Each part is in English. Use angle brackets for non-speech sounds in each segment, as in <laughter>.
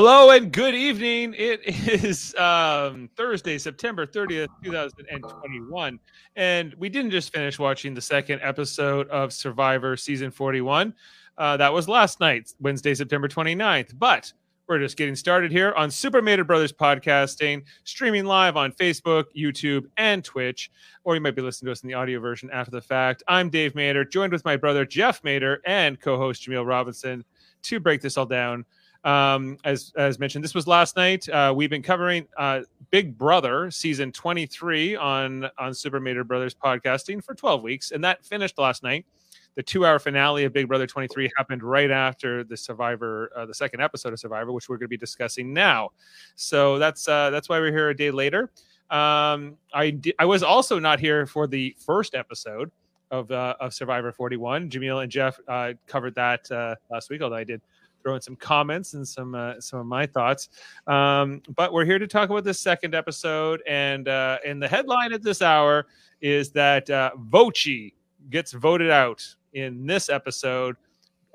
Hello and good evening. It is um, Thursday, September 30th, 2021. And we didn't just finish watching the second episode of Survivor Season 41. Uh, that was last night, Wednesday, September 29th. But we're just getting started here on Super Mader Brothers Podcasting, streaming live on Facebook, YouTube, and Twitch. Or you might be listening to us in the audio version after the fact. I'm Dave Mader, joined with my brother Jeff Mader and co host Jameel Robinson to break this all down. Um, as as mentioned, this was last night. Uh, we've been covering uh, Big Brother season 23 on on Super Mader Brothers podcasting for 12 weeks, and that finished last night. The two-hour finale of Big Brother 23 happened right after the Survivor, uh, the second episode of Survivor, which we're going to be discussing now. So that's uh, that's why we're here a day later. Um, I di- I was also not here for the first episode of uh, of Survivor 41. Jameel and Jeff uh, covered that uh, last week, although I did throw in some comments and some uh, some of my thoughts. Um, but we're here to talk about this second episode, and uh, and the headline at this hour is that uh, Voce gets voted out in this episode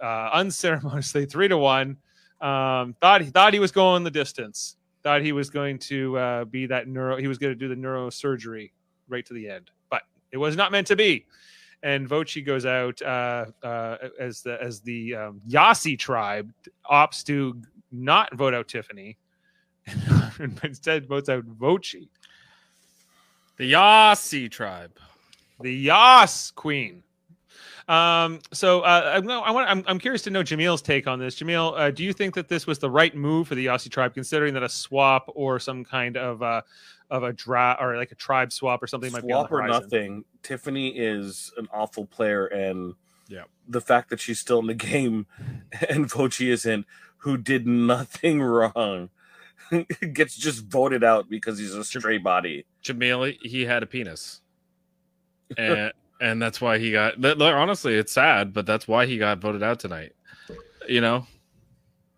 uh, unceremoniously, <laughs> three to one. Um, thought he thought he was going the distance. Thought he was going to uh, be that neuro. He was going to do the neurosurgery right to the end, but it was not meant to be and Voce goes out uh, uh, as the as the um, Yase tribe opts to not vote out Tiffany, <laughs> and instead votes out Voce. The Yase tribe, the Yas Queen. Um, so uh, I, I want, I'm, I'm curious to know Jameel's take on this. Jameel, uh, do you think that this was the right move for the Yase tribe, considering that a swap or some kind of uh, of a draft or like a tribe swap or something swap might be on the or nothing. Tiffany is an awful player, and yeah, the fact that she's still in the game <laughs> and Voce isn't, who did nothing <laughs> wrong, <laughs> gets just voted out because he's a stray body. Jameel, he had a penis, and and that's why he got. Honestly, it's sad, but that's why he got voted out tonight. You know,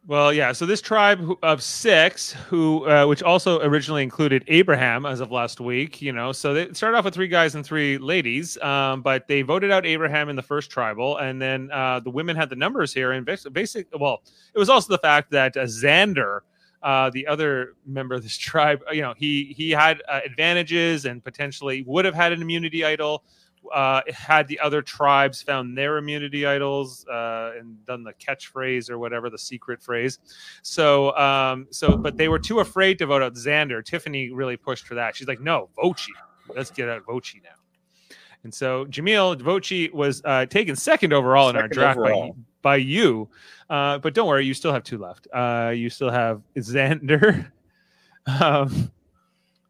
well, yeah. So this tribe of six, who uh, which also originally included Abraham as of last week, you know, so they started off with three guys and three ladies, um, but they voted out Abraham in the first tribal, and then uh, the women had the numbers here, and basic. Well, it was also the fact that uh, Xander. Uh, the other member of this <laughs> tribe, you know, he he had uh, advantages and potentially would have had an immunity idol uh, had the other tribes found their immunity idols uh, and done the catchphrase or whatever the secret phrase. So, um, so, but they were too afraid to vote out Xander. Tiffany really pushed for that. She's like, "No, Voce, let's get out Voce now." And so Jameel Voce was uh, taken second overall second in our draft by, by you. Uh, but don't worry, you still have two left. Uh, you still have Xander. <laughs> um,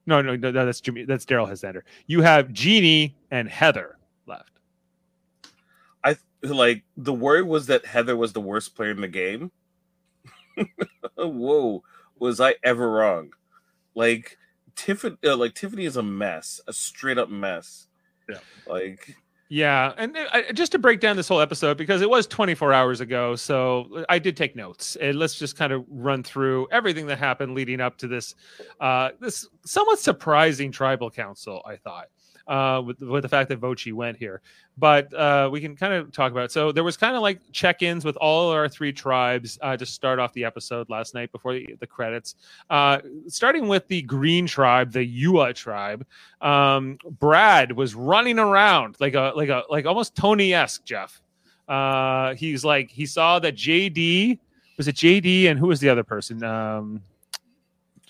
no, no, no, that's Jimmy. That's Daryl Hazander. You have Genie and Heather left. I like the word was that Heather was the worst player in the game. <laughs> Whoa, was I ever wrong? Like Tiffany, uh, like Tiffany is a mess, a straight up mess. Yeah, like yeah, and just to break down this whole episode because it was 24 hours ago, so I did take notes. And let's just kind of run through everything that happened leading up to this, uh, this somewhat surprising tribal council. I thought uh, with, with the fact that Vochi went here. But uh, we can kind of talk about it. So there was kind of like check ins with all our three tribes uh, to start off the episode last night before the, the credits. Uh, starting with the Green tribe, the Yua tribe. Um, Brad was running around like a like a like almost Tony esque, Jeff. Uh, he's like he saw that JD was it JD and who was the other person? Um,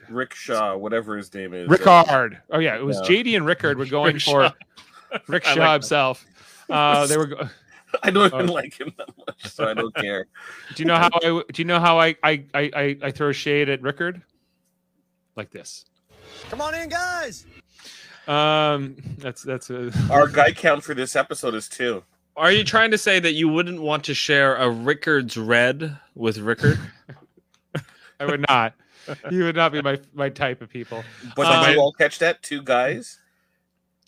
Rick Shaw, whatever his name is. Rickard. Oh yeah, it was yeah. JD and Rickard were going Rick for Shaw. Rick Shaw like himself. Uh, they were. Go- <laughs> I don't even oh. like him that much, so I don't care. do you know how I? Do you know how I I I, I throw shade at Rickard? Like this. Come on in, guys. Um, that's that's a... <laughs> our guy count for this episode is two. Are you trying to say that you wouldn't want to share a Rickard's red with Rickard? <laughs> I would not <laughs> he would not be my my type of people. But um, did you all catch that? Two guys,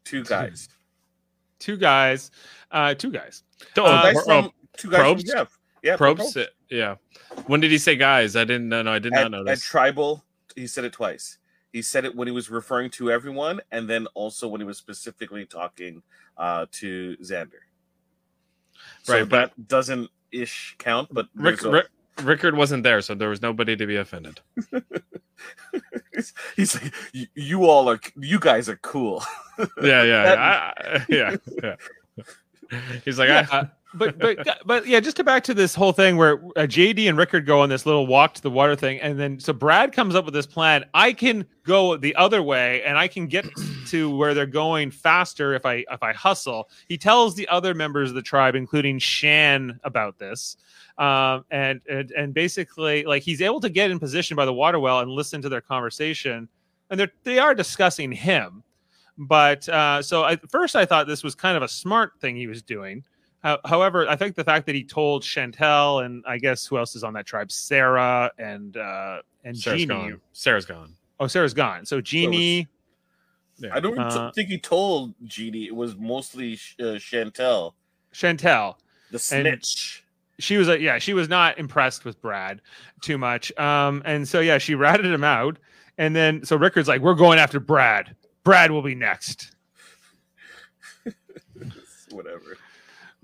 two guys, two guys, uh, two guys. Oh, uh, from, two guys probes? From Jeff. Yeah, probes. probes. Yeah. When did he say guys? I didn't know. No, I did at, not know this. At tribal, he said it twice. He said it when he was referring to everyone, and then also when he was specifically talking uh, to Xander. So right, but that doesn't ish count. But Rick, Rick, Rickard wasn't there, so there was nobody to be offended. he's, <laughs> he's like, "You- all are, you guys are cool. Yeah, yeah, <laughs> That- I- I- yeah, yeah. <laughs> He's like, Yeah, I, uh, but but but yeah, just to back to this whole thing where uh, JD and Rickard go on this little walk to the water thing, and then so Brad comes up with this plan. I can go the other way, and I can get <clears throat> to where they're going faster if I if I hustle. He tells the other members of the tribe, including Shan, about this. Um, and, and and basically, like he's able to get in position by the water well and listen to their conversation, and they're they are discussing him. But uh, so at first, I thought this was kind of a smart thing he was doing. How- However, I think the fact that he told Chantel and I guess who else is on that tribe, Sarah and uh, and Sarah's Genie. gone. Sarah's gone. Oh, Sarah's gone. So Genie, Yeah. I don't Uh, think he told Genie. It was mostly uh, Chantel, Chantel. the snitch. She was, uh, yeah, she was not impressed with Brad too much. Um, and so yeah, she ratted him out. And then so Rickard's like, "We're going after Brad. Brad will be next." <laughs> Whatever.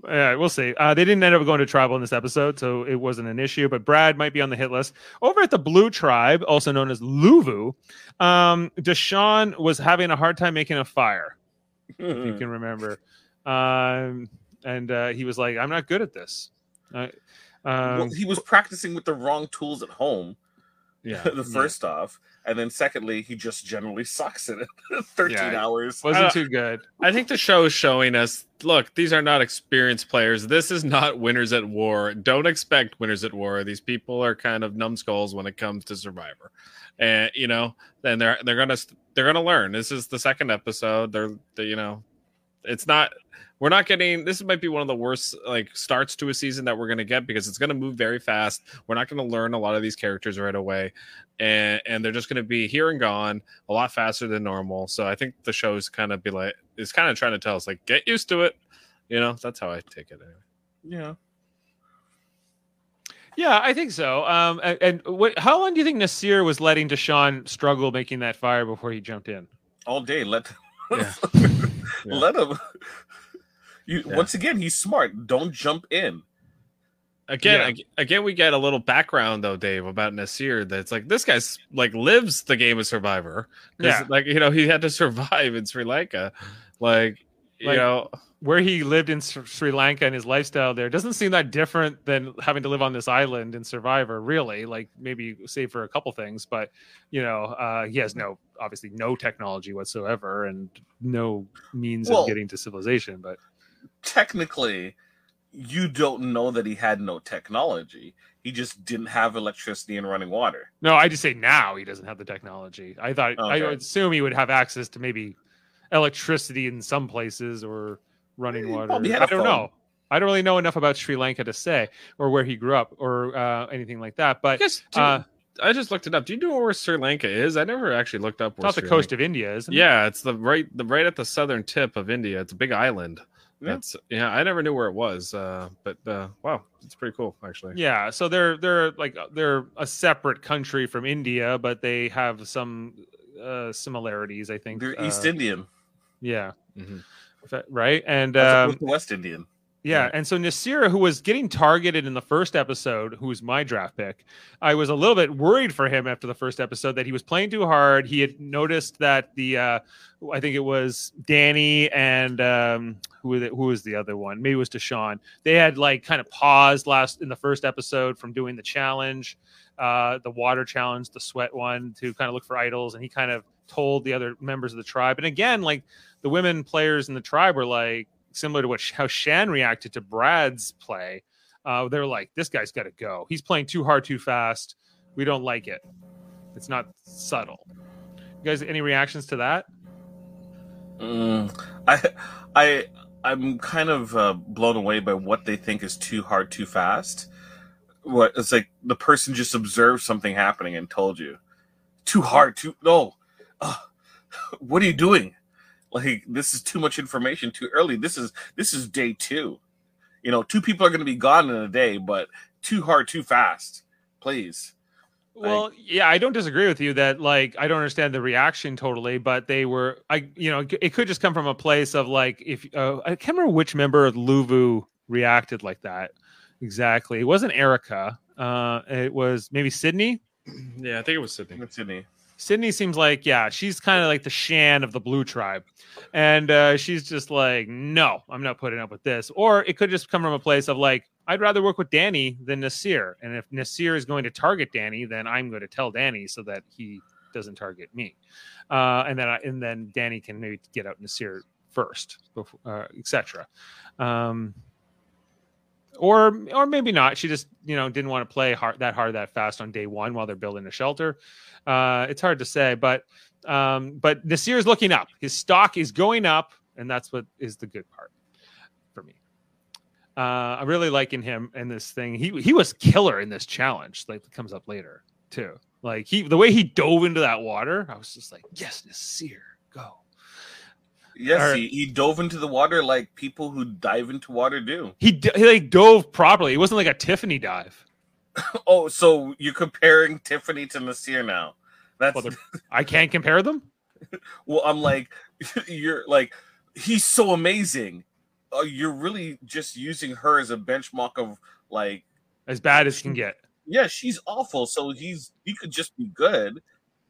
Yeah, we'll see. Uh, they didn't end up going to tribal in this episode, so it wasn't an issue. But Brad might be on the hit list. Over at the Blue Tribe, also known as Luvu, um, Deshawn was having a hard time making a fire. If you <laughs> can remember, um, and uh, he was like, "I'm not good at this." Um, well, he was practicing with the wrong tools at home. Yeah. <laughs> the first off, and then secondly, he just generally sucks at it. <laughs> Thirteen Yeah. hours. wasn't <laughs> too good. I think the show is showing us look, these are not experienced players. This is not winners at war. Don't expect winners at war. These people are kind of numbskulls when it comes to Survivor. And you know, then they're they're gonna they're gonna learn. This is the second episode. They're, they you know, it's not we're not getting this might be one of the worst like starts to a season that we're going to get because it's going to move very fast we're not going to learn a lot of these characters right away and and they're just going to be here and gone a lot faster than normal so i think the show's kind of be like is kind of trying to tell us like get used to it you know that's how i take it anyway. Yeah. Yeah, I think so. Um, and, and what, how long do you think Naseer was letting Deshawn struggle making that fire before he jumped in? All day. Let Yeah. <laughs> let him. You Yeah. once again, he's smart. Don't jump in. again Yeah. again we get a little background though dave about nasir that's like this guy's like lives the game of survivor 'Cause, Yeah. like you know he had to <laughs> survive in sri lanka like you Like- know Where he lived in Sri Sri Lanka and his lifestyle there doesn't seem that different than having to live on this island in Survivor. Really, like maybe save for a couple things, but you know, uh, he has no obviously no technology whatsoever and no means Well- of getting to civilization. But Technically, you don't know that he had no technology. He just didn't have electricity and running water. no, I just say now he doesn't have the technology. I thought I Okay. would assume he would have access to maybe electricity in some places or running water. probably had I a don't phone. know. I don't really know enough about Sri Lanka to say or where he grew up or uh, anything like that. But guess do- uh, I just looked it up. Do you know where Sri Lanka is? I never actually looked up it's where off the coast Lanka- of India, isn't it? Yeah, it's the right the right at the southern tip of India. It's a big island. Yeah. That's yeah, I never knew where it was. Uh, but uh, wow, it's pretty cool actually. Yeah, so they're they're like uh, they're a separate country from India, but they have some uh, similarities. I think They're uh, East Indian. Yeah, Mhm. Right. And As um, West Indian. Yeah, and so Nasira, who was getting targeted in the first episode, who's my draft pick, I was a little bit worried for him after the first episode that he was playing too hard. He had noticed that the, uh, I think it was Danny and um, who who was the other one? Maybe it was Deshawn. They had like kind of paused last in the first episode from doing the challenge, uh, the water challenge, the sweat one, to kind of look for idols, and he kind of told the other members of the tribe. And again, like the women players in the tribe were like similar to what how Shan reacted to Brad's play. Uh, they're like, this guy's got to go. He's playing too hard, too fast. We don't like it. It's not subtle. You guys, any reactions to that? Mm, I, I, I'm kind of uh, blown away by what they think is too hard, too fast. What it's like the person just observed something happening and told you, too hard, too no. Uh, <laughs> what are you doing? Like this is too much information too early. This is this is day two. You know, two people are going to be gone in a day, but too hard, too fast. Please. Well, yeah, I don't disagree with you that like I don't understand the reaction totally, but they were I you know it could just come from a place of like if uh, I can't remember which member of Luvu reacted like that exactly. It wasn't Erika. Uh, it was maybe Sydney. Yeah, I think it was Sydney. With Sydney. Sydney seems like yeah, she's kind of like the Shan of the Blue Tribe, and uh, she's just like, no, I'm not putting up with this. Or it could just come from a place of like, I'd rather work with Danny than Naseer, and if Naseer is going to target Danny, then I'm going to tell Danny so that he doesn't target me, uh, and then I, and then Danny can maybe get out Naseer first, uh, etc. Um, or or maybe not. She just you know didn't want to play hard that hard that fast on day one while they're building a shelter. Uh, it's hard to say, but um, but Naseer is looking up. His stock is going up, and that's what is the good part for me. Uh, I'm really liking him in this thing. He he was killer in this challenge. Like that comes up later too. Like he the way he dove into that water, I was just like, yes, Naseer, go. Yes, Or- he, he dove into the water like people who dive into water do. He he like dove properly. It wasn't like a Tiffany dive. <laughs> Oh, so you're comparing Tiffany to Naseer now? That's Well, I can't compare them. <laughs> well. I'm like, <laughs> you're like, he's so amazing. Uh, you're really just using her as a benchmark of like, As bad as can get. yeah, she's awful. So he's he could just be good,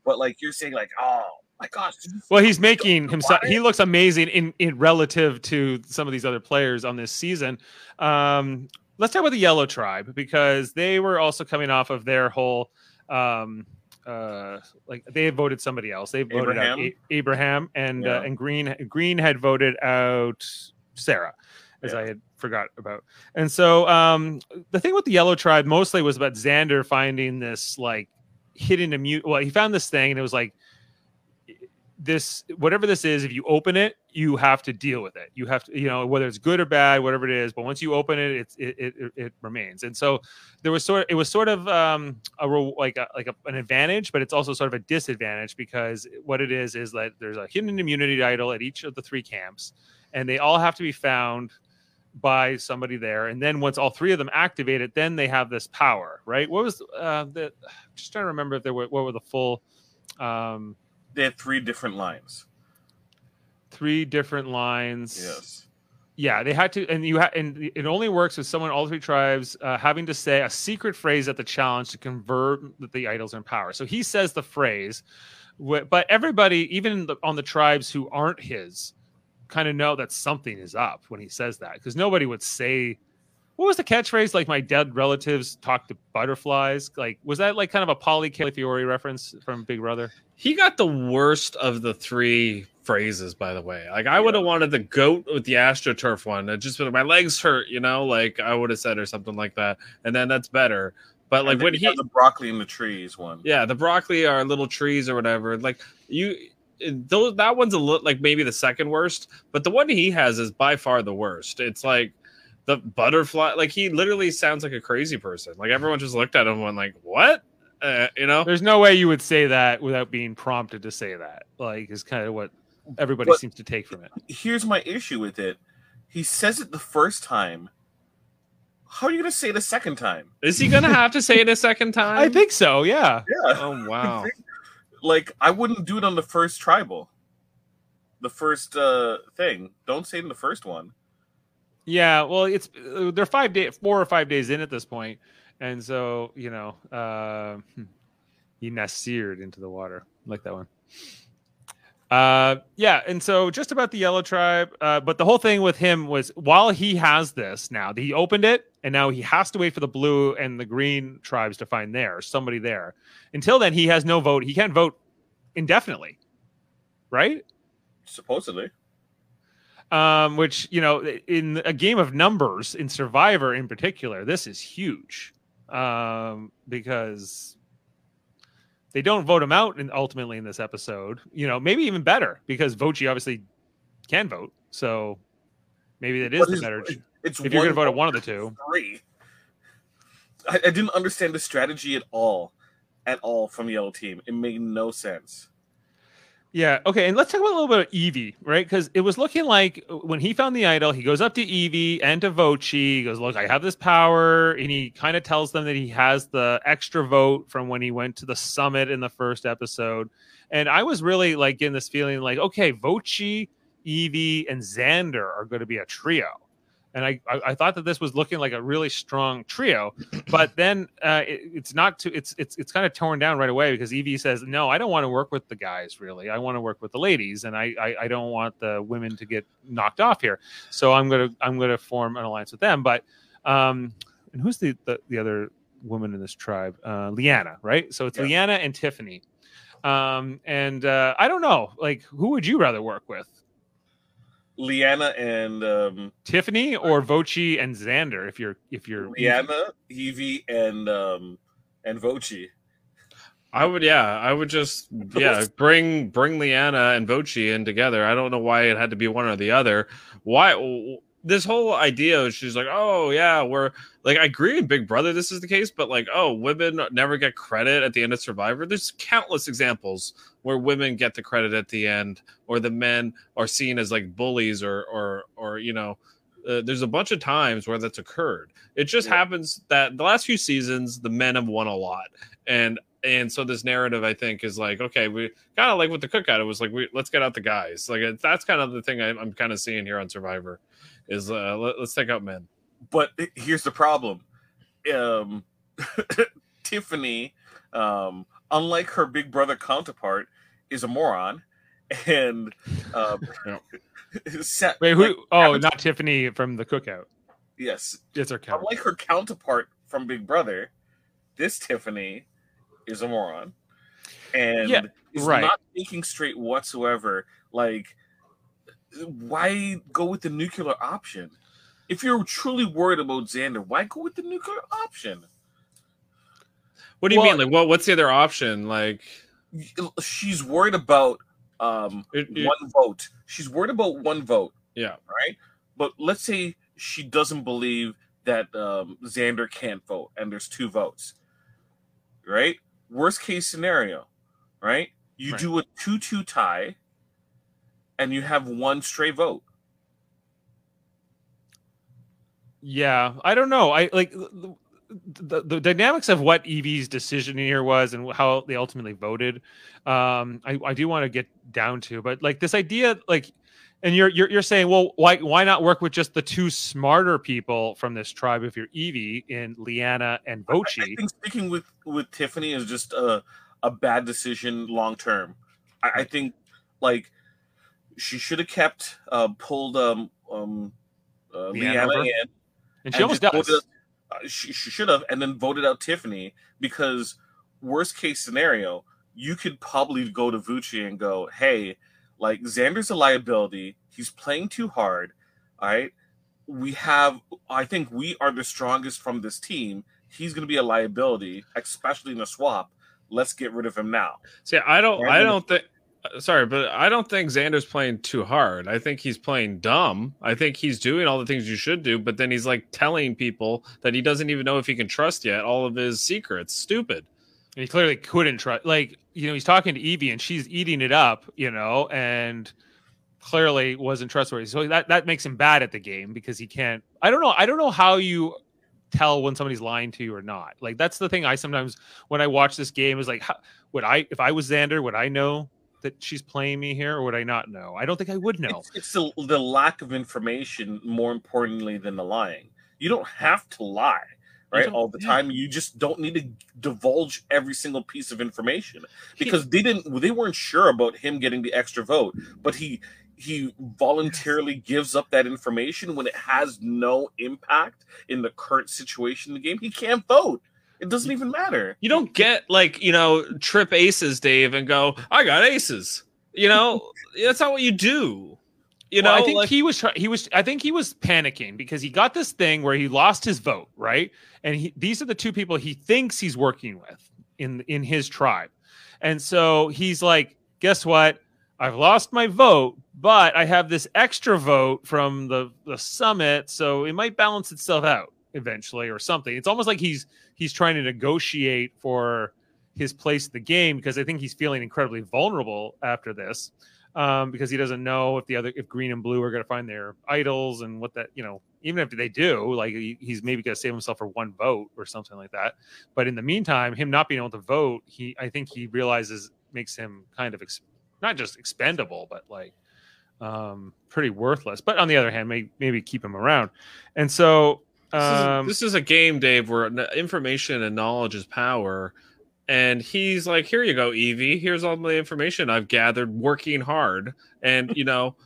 but like you're saying, like, oh my gosh, Well, he's making himself. water? He looks amazing in in relative to some of these other players on this season. Um, let's talk about the Yellow Tribe because they were also coming off of their whole. Um, uh, like they had voted somebody else. They voted out Abraham? A- Abraham and uh, and Green. Green had voted out Sarah, as Yeah. I had forgot about. And so um, the thing with the Yellow Tribe mostly was about Xander finding this like hidden immune. Well, he found this thing and it was like this whatever this is if you open it you have to deal with it. You have to you know whether it's good or bad whatever it is but once you open it it's it it, it- remains. And so there was sort of it was sort of um a like a, like a, an advantage but it's also sort of a disadvantage because what it is is that there's a hidden immunity idol at each of the three camps and they all have to be found by somebody there. And then once all three of them activate it then they have this power right? What was uh the just trying to remember if there were what were the full um they had three different lines. three different lines. Yes. Yeah, they had to, and you ha- and it only works with someone all three tribes uh, having to say a secret phrase at the challenge to convert the idols in power. So he says the phrase, but everybody, even the, on the tribes who aren't his, kind of know that something is up when he says that because nobody would say. What was the catchphrase? Like my dead relatives talk to butterflies. Like was that like kind of a Paulie Calafiore reference from Big Brother? He got the worst of the three phrases, by the way. Like I would have wanted the goat with the astroturf one. It just my legs hurt, you know, like I would have said or something like that. And then that's better. But like And then when you he have the broccoli in the trees one. Yeah, the broccoli are little trees or whatever. Like you those that one's a little like maybe the second worst, but the one he has is by far the worst. It's like the butterfly like he literally sounds like a crazy person. Like everyone just looked at him and went like, "What?" Uh, you know? There's no way you would say that without being prompted to say that. Like is kind of what everybody But- seems to take from it. Here's my issue with it. He says it the first time. How are you going to say it a second time? Is he going to have to say it a second <laughs> time? I think so. Yeah. Yeah. Oh wow. <laughs> Like I wouldn't do it on the first tribal. The first uh thing. Don't say it in the first one. Yeah. Well, it's uh, they're five day, four or five days in at this point, and so you know, uh, hmm, he nasired into the water. Like that one. Uh, yeah, and so just about the yellow tribe, uh, but the whole thing with him was while he has this now, he opened it, and now he has to wait for the blue and the green tribes to find theirs, somebody there. Until then, he has no vote. He can't vote indefinitely, right? Supposedly. Um, which you know in a game of numbers in survivor in particular this is huge um, because they don't vote him out and ultimately in this episode you know maybe even better because vochi obviously can vote so maybe that is the better It's if you're gonna vote at one of the two Three. I, I didn't understand the strategy at all. At all from the Yellow Team. It made no sense. Yeah. Okay. And let's talk about a little bit of Evvie, right? Because it was looking like uh, when he found the idol, he goes up to Evvie and to Voce. He goes, Look, I have this power. And he kind of tells them that he has the extra vote from when he went to the summit in the first episode. And I was really like getting this feeling like, okay, Voce, Evvie, and Xander are going to be a trio. And I, I, I thought that this was looking like a really strong trio, but <clears throat> then uh, it, it's not too. It's it's it's kind of torn down right away because Evvie says, "No, I don't want to work with the guys. Really, I want to work with the ladies, and I, I I don't want the women to get knocked off here. So I'm gonna I'm gonna form an alliance with them. But um, and who's the the, the other woman in this tribe? Uh, Liana, right? So it's Yeah. Liana and Tiffany. Um, and uh, I don't know, like, who would you rather work with? Liana and um, Tiffany or Voce and Xander if you're if you're Liana, Evvie, and um, and Voce. I would, yeah, I would just, <laughs> yeah, bring bring Liana and Voce in together. I don't know why it had to be one or the other. Why this whole idea? She's like, oh yeah, we're like, I agree in Big Brother this is the case, but like, oh, women never get credit at the end of Survivor. There's countless examples where women get the credit at the end, or the men are seen as like bullies, or or or you know. Uh, there's a bunch of times where that's occurred. It just Yeah. happens that the last few seasons, the men have won a lot, and and so this narrative i think is like okay we kind of like with the cookout it was like we let's get out the guys like that's kind of the thing I, i'm kind of seeing here on survivor is uh let, us take out men But here's the problem. Um, <laughs> Tiffany, um, unlike her big brother counterpart, is a moron, and um, Yeah. <laughs> set, wait who? like, oh, happens- not Tiffany from the Cookout. yes, It's her count. unlike her counterpart from Big Brother, this Tiffany is a moron, and Yeah, is right. not thinking straight whatsoever. Like, why go with the nuclear option? If you're truly worried about Xander, why go with the nuclear option? what do you Well- mean like what what's the other option like She's worried about um, it, it- one vote. She's worried about one vote, yeah right? But let's say she doesn't believe that um, Xander can't vote, and there's two votes, right? Worst case scenario, right? You Right. do a two-two tie, and you have one stray vote. Yeah, I don't know. I like the, the, the dynamics of what Evvie's decision here was and how they ultimately voted. Um, I, I do want to get down to, but like this idea, like, and you're you're you're saying, well, why why not work with just the two smarter people from this tribe if you're Evvie in Liana and I Voce? think sticking with with Tiffany is just a a bad decision long term. I, I think like she should have kept uh, pulled um um uh, Liana in. And she almost does. voted- uh, she, she should have, and then voted out Tiffany because worst case scenario, you could probably go to Voce and go, "Hey, like Xander's a liability. He's playing too hard. All right, we have. I think we are the strongest from this team. He's going to be a liability, especially in a swap. Let's get rid of him now." see i don't And i don't think Uh, sorry but i don't think xander's playing too hard i think he's playing dumb i think he's doing all the things you should do but then he's like telling people that he doesn't even know if he can trust yet all of his secrets stupid And he clearly couldn't trust. Like you know, he's talking to Evvie and she's eating it up. You know, and clearly wasn't trustworthy. So that that makes him bad at the game because he can't. I don't know. I don't know how you tell when somebody's lying to you or not. Like that's the thing. I sometimes when I watch this game is like, how, would I if I was Xander, would I know that she's playing me here, or would I not know? I don't think I would know. It's, it's the, the lack of information more importantly than the lying. You don't have to lie, right? All the time. You just don't need to divulge every single piece of information because they didn't. They weren't sure about him getting the extra vote, but he he voluntarily gives up that information when it has no impact in the current situation in the game. He can't vote. It doesn't even matter. You don't get like, you know, trip aces, Dave, and go, I got aces. You know, <laughs> that's not what you do. You Well, know, I think like- he was try- he was I think he was panicking because he got this thing where he lost his vote, right? And he, these are the two people he thinks he's working with in in his tribe. And so he's like, guess what? I've lost my vote, but I have this extra vote from the the summit, so it might balance itself out eventually or something. It's almost like he's he's trying to negotiate for his place in the game because I think he's feeling incredibly vulnerable after this um, because he doesn't know if the other if green and blue are going to find their idols and what that you know even if they do like he, he's maybe going to save himself for one vote or something like that but in the meantime him not being able to vote he i think he realizes makes him kind of ex- not just expendable but like um, pretty worthless. But on the other hand, may, maybe keep him around. And so This, is, um, this is a game, Dave, where information and knowledge is power. And he's like, "Here you go, Evvie. Here's all the information I've gathered working hard." And you know,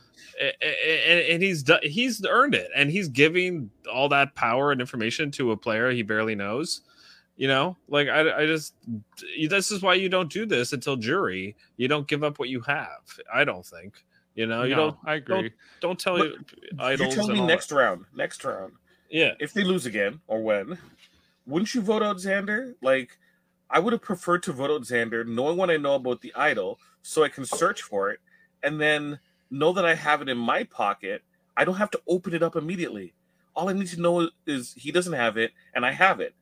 a- a- a- and he's do- he's earned it, and he's giving all that power and information to a player he barely knows. You know, like I, I just this is why you don't do this until jury. You don't give up what you have. I don't think. You know, you no, don't I agree. don't tell But you You're idols. telling and me next that. round, next round, Yeah, if they lose again or when, wouldn't you vote out Xander? Like, I would have preferred to vote out Xander, knowing what I know about the idol, so I can search for it, and then know that I have it in my pocket. I don't have to open it up immediately. All I need to know is he doesn't have it, and I have it.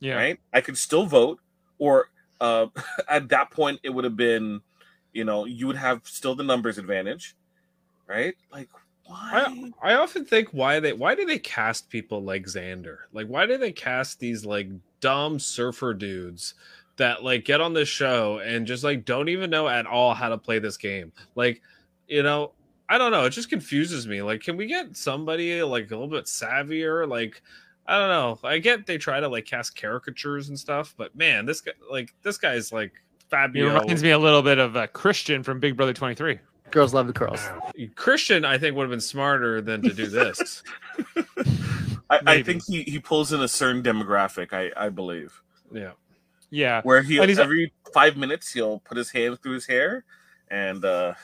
Yeah. Right? I could still vote, or uh, <laughs> at that point, it would have been, you know, you would have still the numbers advantage, right? Like? I, I often think why they why do they cast people like Xander? Like why do they cast these like dumb surfer dudes that like get on this show and just like don't even know at all how to play this game? Like, you know, I don't know. It just confuses me. Like, can we get somebody like a little bit savvier? Like, I don't know. I get they try to like cast caricatures and stuff, but man, this guy like this guy's like He Fabio. reminds me a little bit of uh, Christian from Big Brother 23. Girls love the curls. Christian, I think would have been smarter than to do this. <laughs> I, I think he, he pulls in a certain demographic. I, I believe yeah. Yeah. where he And he's- every five minutes he'll put his hand through his hair, and uh,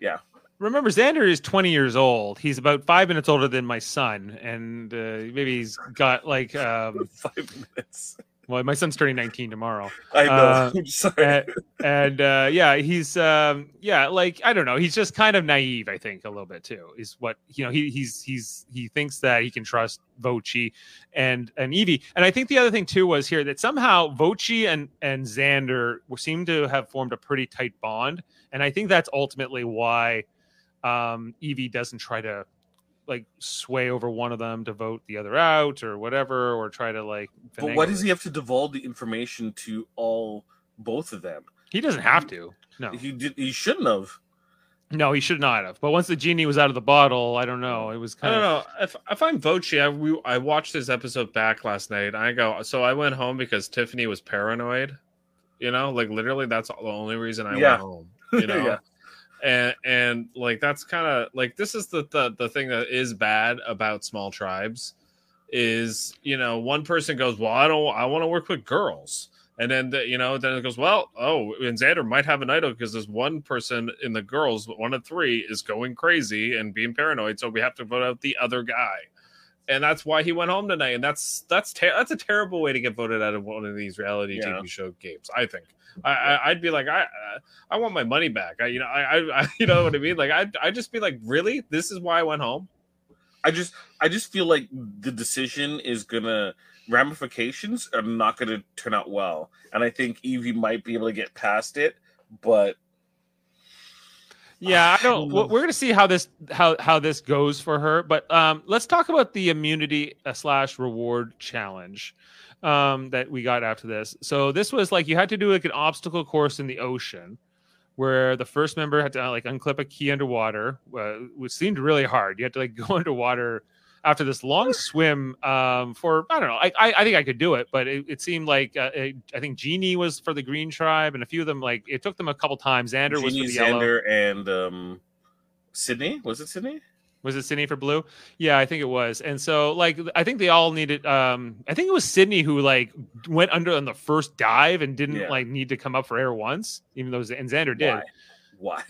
yeah. Remember, Xander is 20 years old. He's about five minutes older than my son. And uh, maybe he's got like, um, <laughs> five minutes. Well, my son's turning 19 tomorrow. I know. Uh, <laughs> sorry. and, and uh, yeah, he's um, yeah, like I don't know, he's just kind of naive. I think a little bit too is what you know. He he's he's he thinks that he can trust Voce and and Evvie. And I think the other thing too was here that somehow Voce and and Xander seem to have formed a pretty tight bond, and I think that's ultimately why um, Evvie doesn't try to like sway over one of them to vote the other out or whatever, or try to like. but why does he have to divulge the information to all both of them? He doesn't have to. No. He did. He shouldn't have. No, he should not have. But once the genie was out of the bottle, I don't know. It was kind I kind don't of know if if I'm Voce. I we, I watched this episode back last night. I go so I went home because Tiffany was paranoid. You know, like literally that's the only reason I Yeah. went home. You <laughs> know, Yeah. And and like that's kind of like this is the, the the thing that is bad about small tribes is you know one person goes well I don't I want to work with girls. And then the, you know, then it goes well. Oh, and Xander might have an idol because there's one person in the girls, one of three, is going crazy and being paranoid. So we have to vote out the other guy, and that's why he went home tonight. And that's that's ter- that's a terrible way to get voted out of one of these reality Yeah. TV show games. I think I, I I'd be like I I- want my money back. I you know I, I, I <laughs> you know what I mean. Like I I just be like really this is why I went home. I just. I just feel like the decision is gonna ramifications are not gonna turn out well, and I think Evvie might be able to get past it, but yeah. I don't. <laughs> We're we're gonna see how this how how this goes for her. But um, let's talk about the immunity uh, slash reward challenge um, that we got after this. So this was like you had to do like an obstacle course in the ocean. Where the first member had to like unclip a key underwater, uh, which seemed really hard. You had to like <laughs> go underwater after this long swim um, for I don't know. I, I I think I could do it, but it, it seemed like uh, it, I think Genie was for the Green Tribe, and a few of them like it took them a couple times. Xander was for the yellow. Xander, and um, Sydney was it Sydney? Was it Sydney for blue? Yeah, I think it was. And so like I think they all needed um I think it was Sydney who like went under on the first dive and didn't Yeah. like need to come up for air once, even though and Xander did. Why?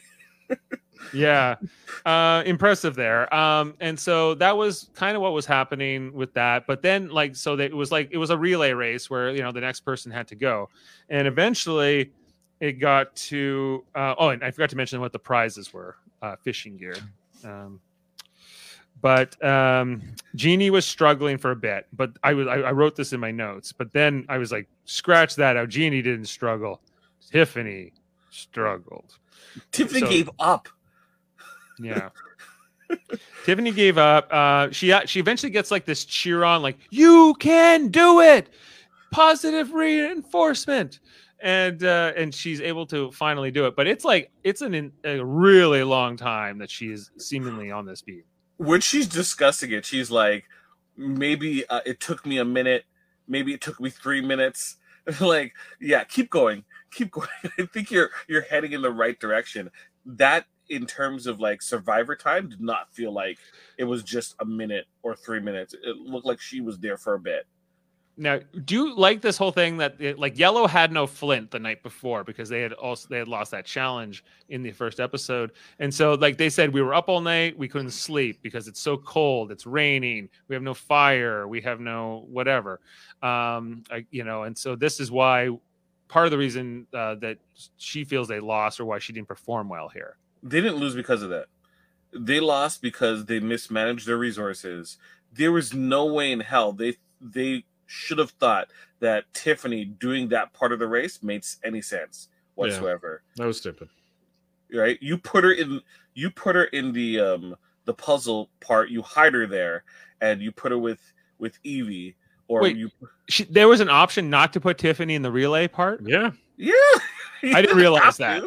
Why? <laughs> Yeah. Uh impressive there. Um and so that was kind of what was happening with that. But then like so that it was like it was a relay race where you know the next person had to go. And eventually it got to uh oh and I forgot to mention what the prizes were. Uh fishing gear. Um but um Genie was struggling for a bit, but I was I, I wrote this in my notes, but then I was like, scratch that out. Genie didn't struggle. Tiffany struggled. Tiffany So- gave up. Yeah. Tiffany gave up. Uh, she she eventually gets like this cheer on, like "You can do it." positive reinforcement and uh and she's able to finally do it but it's like it's an a really long time that she's seemingly on this beat when she's discussing it, she's like, maybe uh, it took me a minute, maybe it took me three minutes. <laughs> like, yeah, keep going, keep <laughs> going. I think you're you're heading in the right direction. That in terms of like survivor time did not feel like it was just a minute or three minutes. It looked like she was there for a bit. Now, do you like this whole thing that it, like Yellow had no flint the night before because they had also they had lost that challenge in the first episode, and so like they said we were up all night, we couldn't sleep because it's so cold, it's raining, we have no fire, we have no whatever, um, I, you know, and so this is why part of the reason uh, that she feels they lost or why she didn't perform well here. They didn't lose because of that. They lost because they mismanaged their resources. There was no way in hell they they should have thought that Tiffany doing that part of the race makes any sense whatsoever. Yeah, that was stupid. Right? You put her in you put her in the um the puzzle part, you hide her there, and you put her with with Evvie or Wait, you she, there was an option not to put Tiffany in the relay part. Yeah. <laughs> Yeah. I didn't realize that.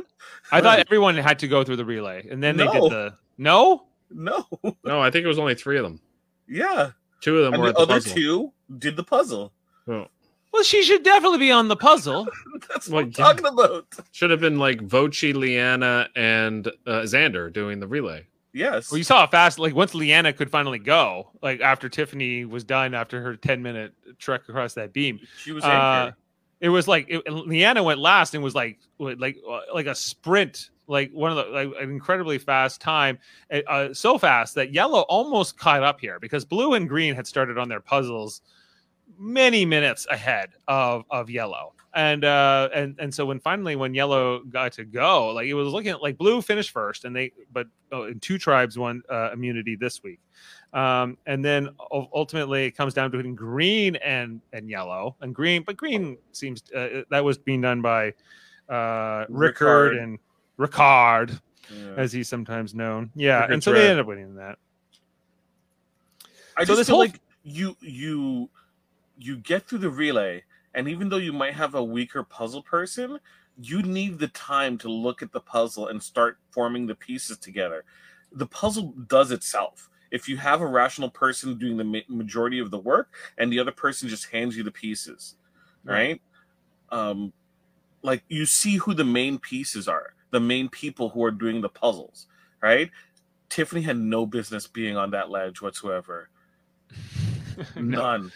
I thought everyone had to go through the relay, and then they did the no. No. No, I think it was only three of them. Yeah. Two of them And were the at the other puzzle. two did the puzzle. Oh. Well, she should definitely be on the puzzle. <laughs> That's Well, what I'm talking about. Should have been like Voce, Liana, and uh, Xander doing the relay. Yes. Well, you saw how fast, like once Liana could finally go, like after Tiffany was done after her ten minute trek across that beam. she was Uh, anchored. It was like it, Liana went last and was like like like a sprint, like one of the like an incredibly fast time, uh, so fast that Yellow almost caught up here because Blue and Green had started on their puzzles many minutes ahead of of Yellow. And uh and and so when finally when Yellow got to go, like it was looking at like Blue finished first, and they but oh, and two tribes won uh, immunity this week. Um, and then ultimately it comes down to between green and and yellow and green, but green seems uh, that was being done by uh, Rickard Ricard. and Ricard, Yeah. as he's sometimes known. Yeah, Rickard's and so they red. ended up winning that. I So just this feel whole- like you you you get through the relay, and even though you might have a weaker puzzle person, you need the time to look at the puzzle and start forming the pieces together. The puzzle does itself. If you have a rational person doing the ma- majority of the work, and the other person just hands you the pieces, right? Um, like you see who the main pieces are, the main people who are doing the puzzles, right? Tiffany had no business being on that ledge whatsoever. <laughs> None.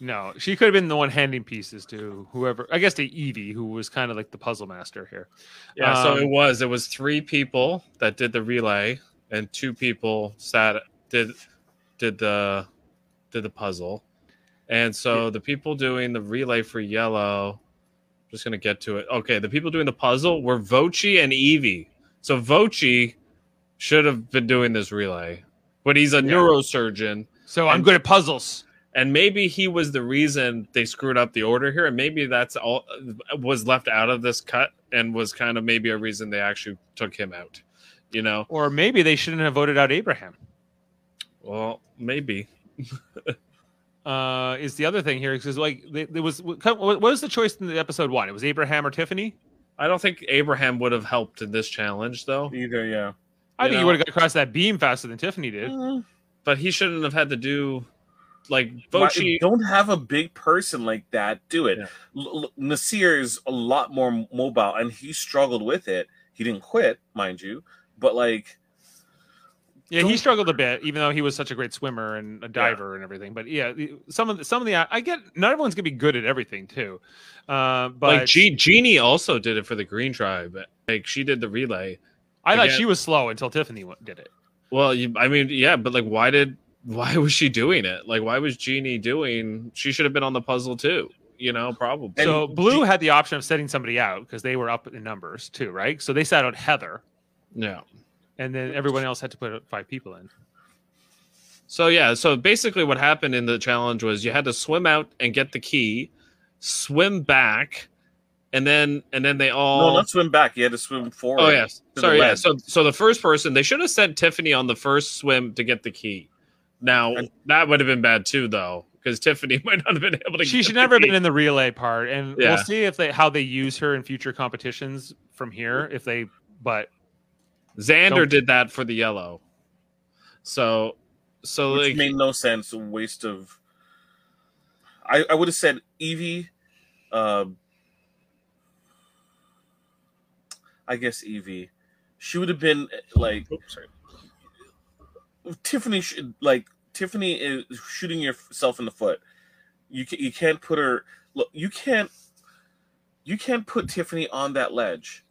no, she could have been the one handing pieces to whoever. I guess to Evvie, who was kind of like the puzzle master here. Yeah, so Um, it was. It was three people that did the relay, and two people sat did did the did the puzzle, and so the people doing the relay for yellow. Just gonna get to it. Okay, the people doing the puzzle were Voce and Evvie. So Voce should have been doing this relay, but he's a Yeah. neurosurgeon, So I'm good at puzzles. and maybe he was the reason they screwed up the order here, and maybe that's all was left out of this cut, and was kind of maybe a reason they actually took him out. You know, Or maybe they shouldn't have voted out Abraham. Well, maybe. uh, is the other thing here because like they- there was what what was the choice in the episode one? It was Abraham or Tiffany. I don't think Abraham would have helped in this challenge, though. Either, yeah. I You think he would have got across that beam faster than Tiffany did. But he shouldn't have had to do like Why- Voce. don't have a big person like that do it. Yeah. L- L- Naseer is a lot more mobile, and he struggled with it. He didn't quit, mind you, but like, Yeah, he struggled a bit, even though he was such a great swimmer and a diver and everything. But yeah, some of the, some of the I get not everyone's gonna be good at everything too. Uh, but like G- Genie also did it for the Green Tribe. Like she did the relay. I thought she was slow until Tiffany did it. Well, you, I mean, yeah, but like, why did why was she doing it? Like, why was Genie doing? She should have been on the puzzle too. You know, probably. And so Blue G- had the option of setting somebody out because they were up in numbers too, right? So they sat out Heather, yeah. And then everyone else had to put five people in. So yeah, so basically what happened in the challenge was you had to swim out and get the key, swim back, and then and then they all no, not swim back. You had to swim forward. Oh yes. Sorry, yeah. So so the first person they should have sent Tiffany on the first swim to get the key. Now And- that would have been bad too though. because Tiffany <laughs> might not have been able to. She get should the never have been in the relay part, and Yeah. we'll see if they how they use her in future competitions from here. If they, but Xander Don't- did that for the yellow. So, so which like made no sense. A waste of. I, I would have said Evvie. Uh, I guess Evvie. She would have been like Oops, sorry. Tiffany. Should, like Tiffany is shooting yourself in the foot. You ca- you can't put her. Look, you can't. You can't put Tiffany on that ledge,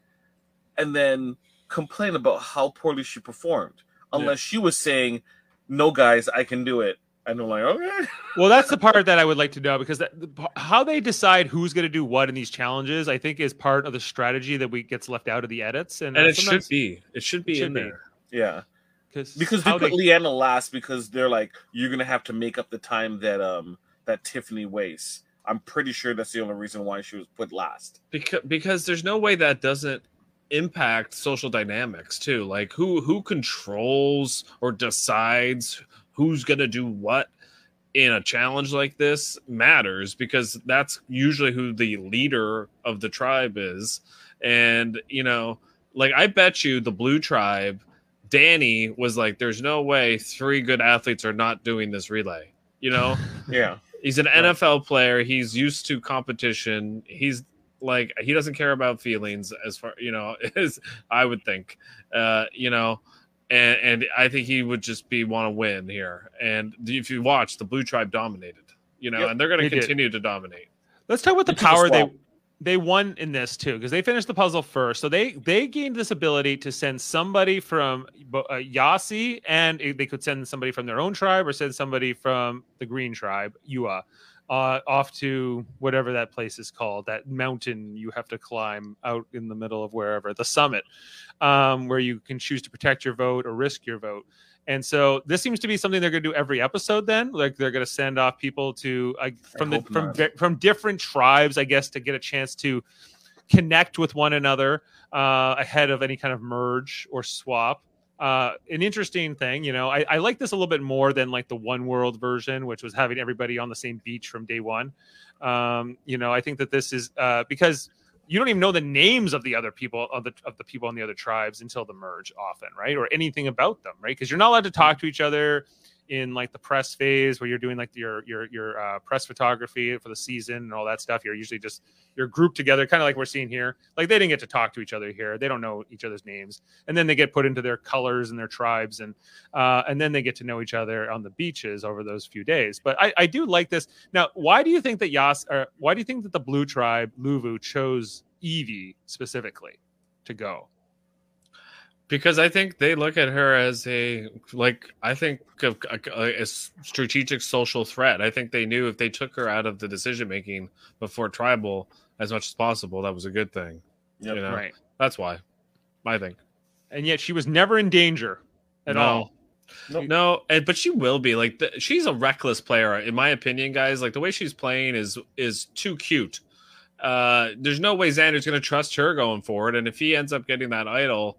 and then complain about how poorly she performed, unless she was saying, "No, guys, I can do it." And I'm like, okay. <laughs> well, that's the part that I would like to know because that, the, how they decide who's going to do what in these challenges, I think, is part of the strategy that we gets left out of the edits, and, and uh, it should be. It should be should in be. there. Yeah, cause because they how put Liana last because they're like, you're gonna have to make up the time that um that Tiffany wastes. I'm pretty sure that's the only reason why she was put last. because because there's no way that doesn't impact social dynamics too like who who controls or decides who's going to do what in a challenge like this matters because that's usually who the leader of the tribe is and you know like i bet you the blue tribe danny was like there's no way three good athletes are not doing this relay you know <laughs> Yeah, He's an Right. NFL player. He's used to competition. He's like he doesn't care about feelings as far you know <laughs> as I would think. Uh, you know, and and I think he would just be want to win here. And if you watch, the Blue Tribe dominated. You know, Yep, and they're going to did. continue to dominate. Let's talk about the power they they won in this too because they finished the puzzle first. So they they gained this ability to send somebody from uh, Yase, and they could send somebody from their own tribe or send somebody from the Green tribe, Ua, uh, off to whatever that place is called, that mountain you have to climb out in the middle of wherever the summit, um, where you can choose to protect your vote or risk your vote. And so this seems to be something they're going to do every episode. Then, like they're going to send off people to uh, from the from di- from different tribes, I guess, to get a chance to connect with one another uh, ahead of any kind of merge or swap. Uh, an interesting thing, you know, I, I like this a little bit more than like the one world version, which was having everybody on the same beach from day one. Um, you know, I think that this is uh, because you don't even know the names of the other people of the of the people in the other tribes until the merge often right? Or anything about them right? Because you're not allowed to talk to each other in like the press phase where you're doing like your your your uh, press photography for the season and all that stuff you're usually just you're grouped together kind of like we're seeing here. Like they didn't get to talk to each other here. They don't know each other's names. And then they get put into their colors and their tribes and uh, and then they get to know each other on the beaches over those few days. But i i do like this. Now why do you think that yas or why do you think that the blue tribe luvu chose evvie specifically to go because I think they look at her as a like I think a, a, a strategic social threat. I think they knew if they took her out of the decision making before tribal as much as possible, that was a good thing. Yep. You know, right that's why I think. and yet she was never in danger at No. all Nope. No, and, but she will be like the, she's a reckless player, in my opinion, guys. Like the way she's playing is is too cute. Uh, there's no way Xander's going to trust her going forward, and if he ends up getting that idol,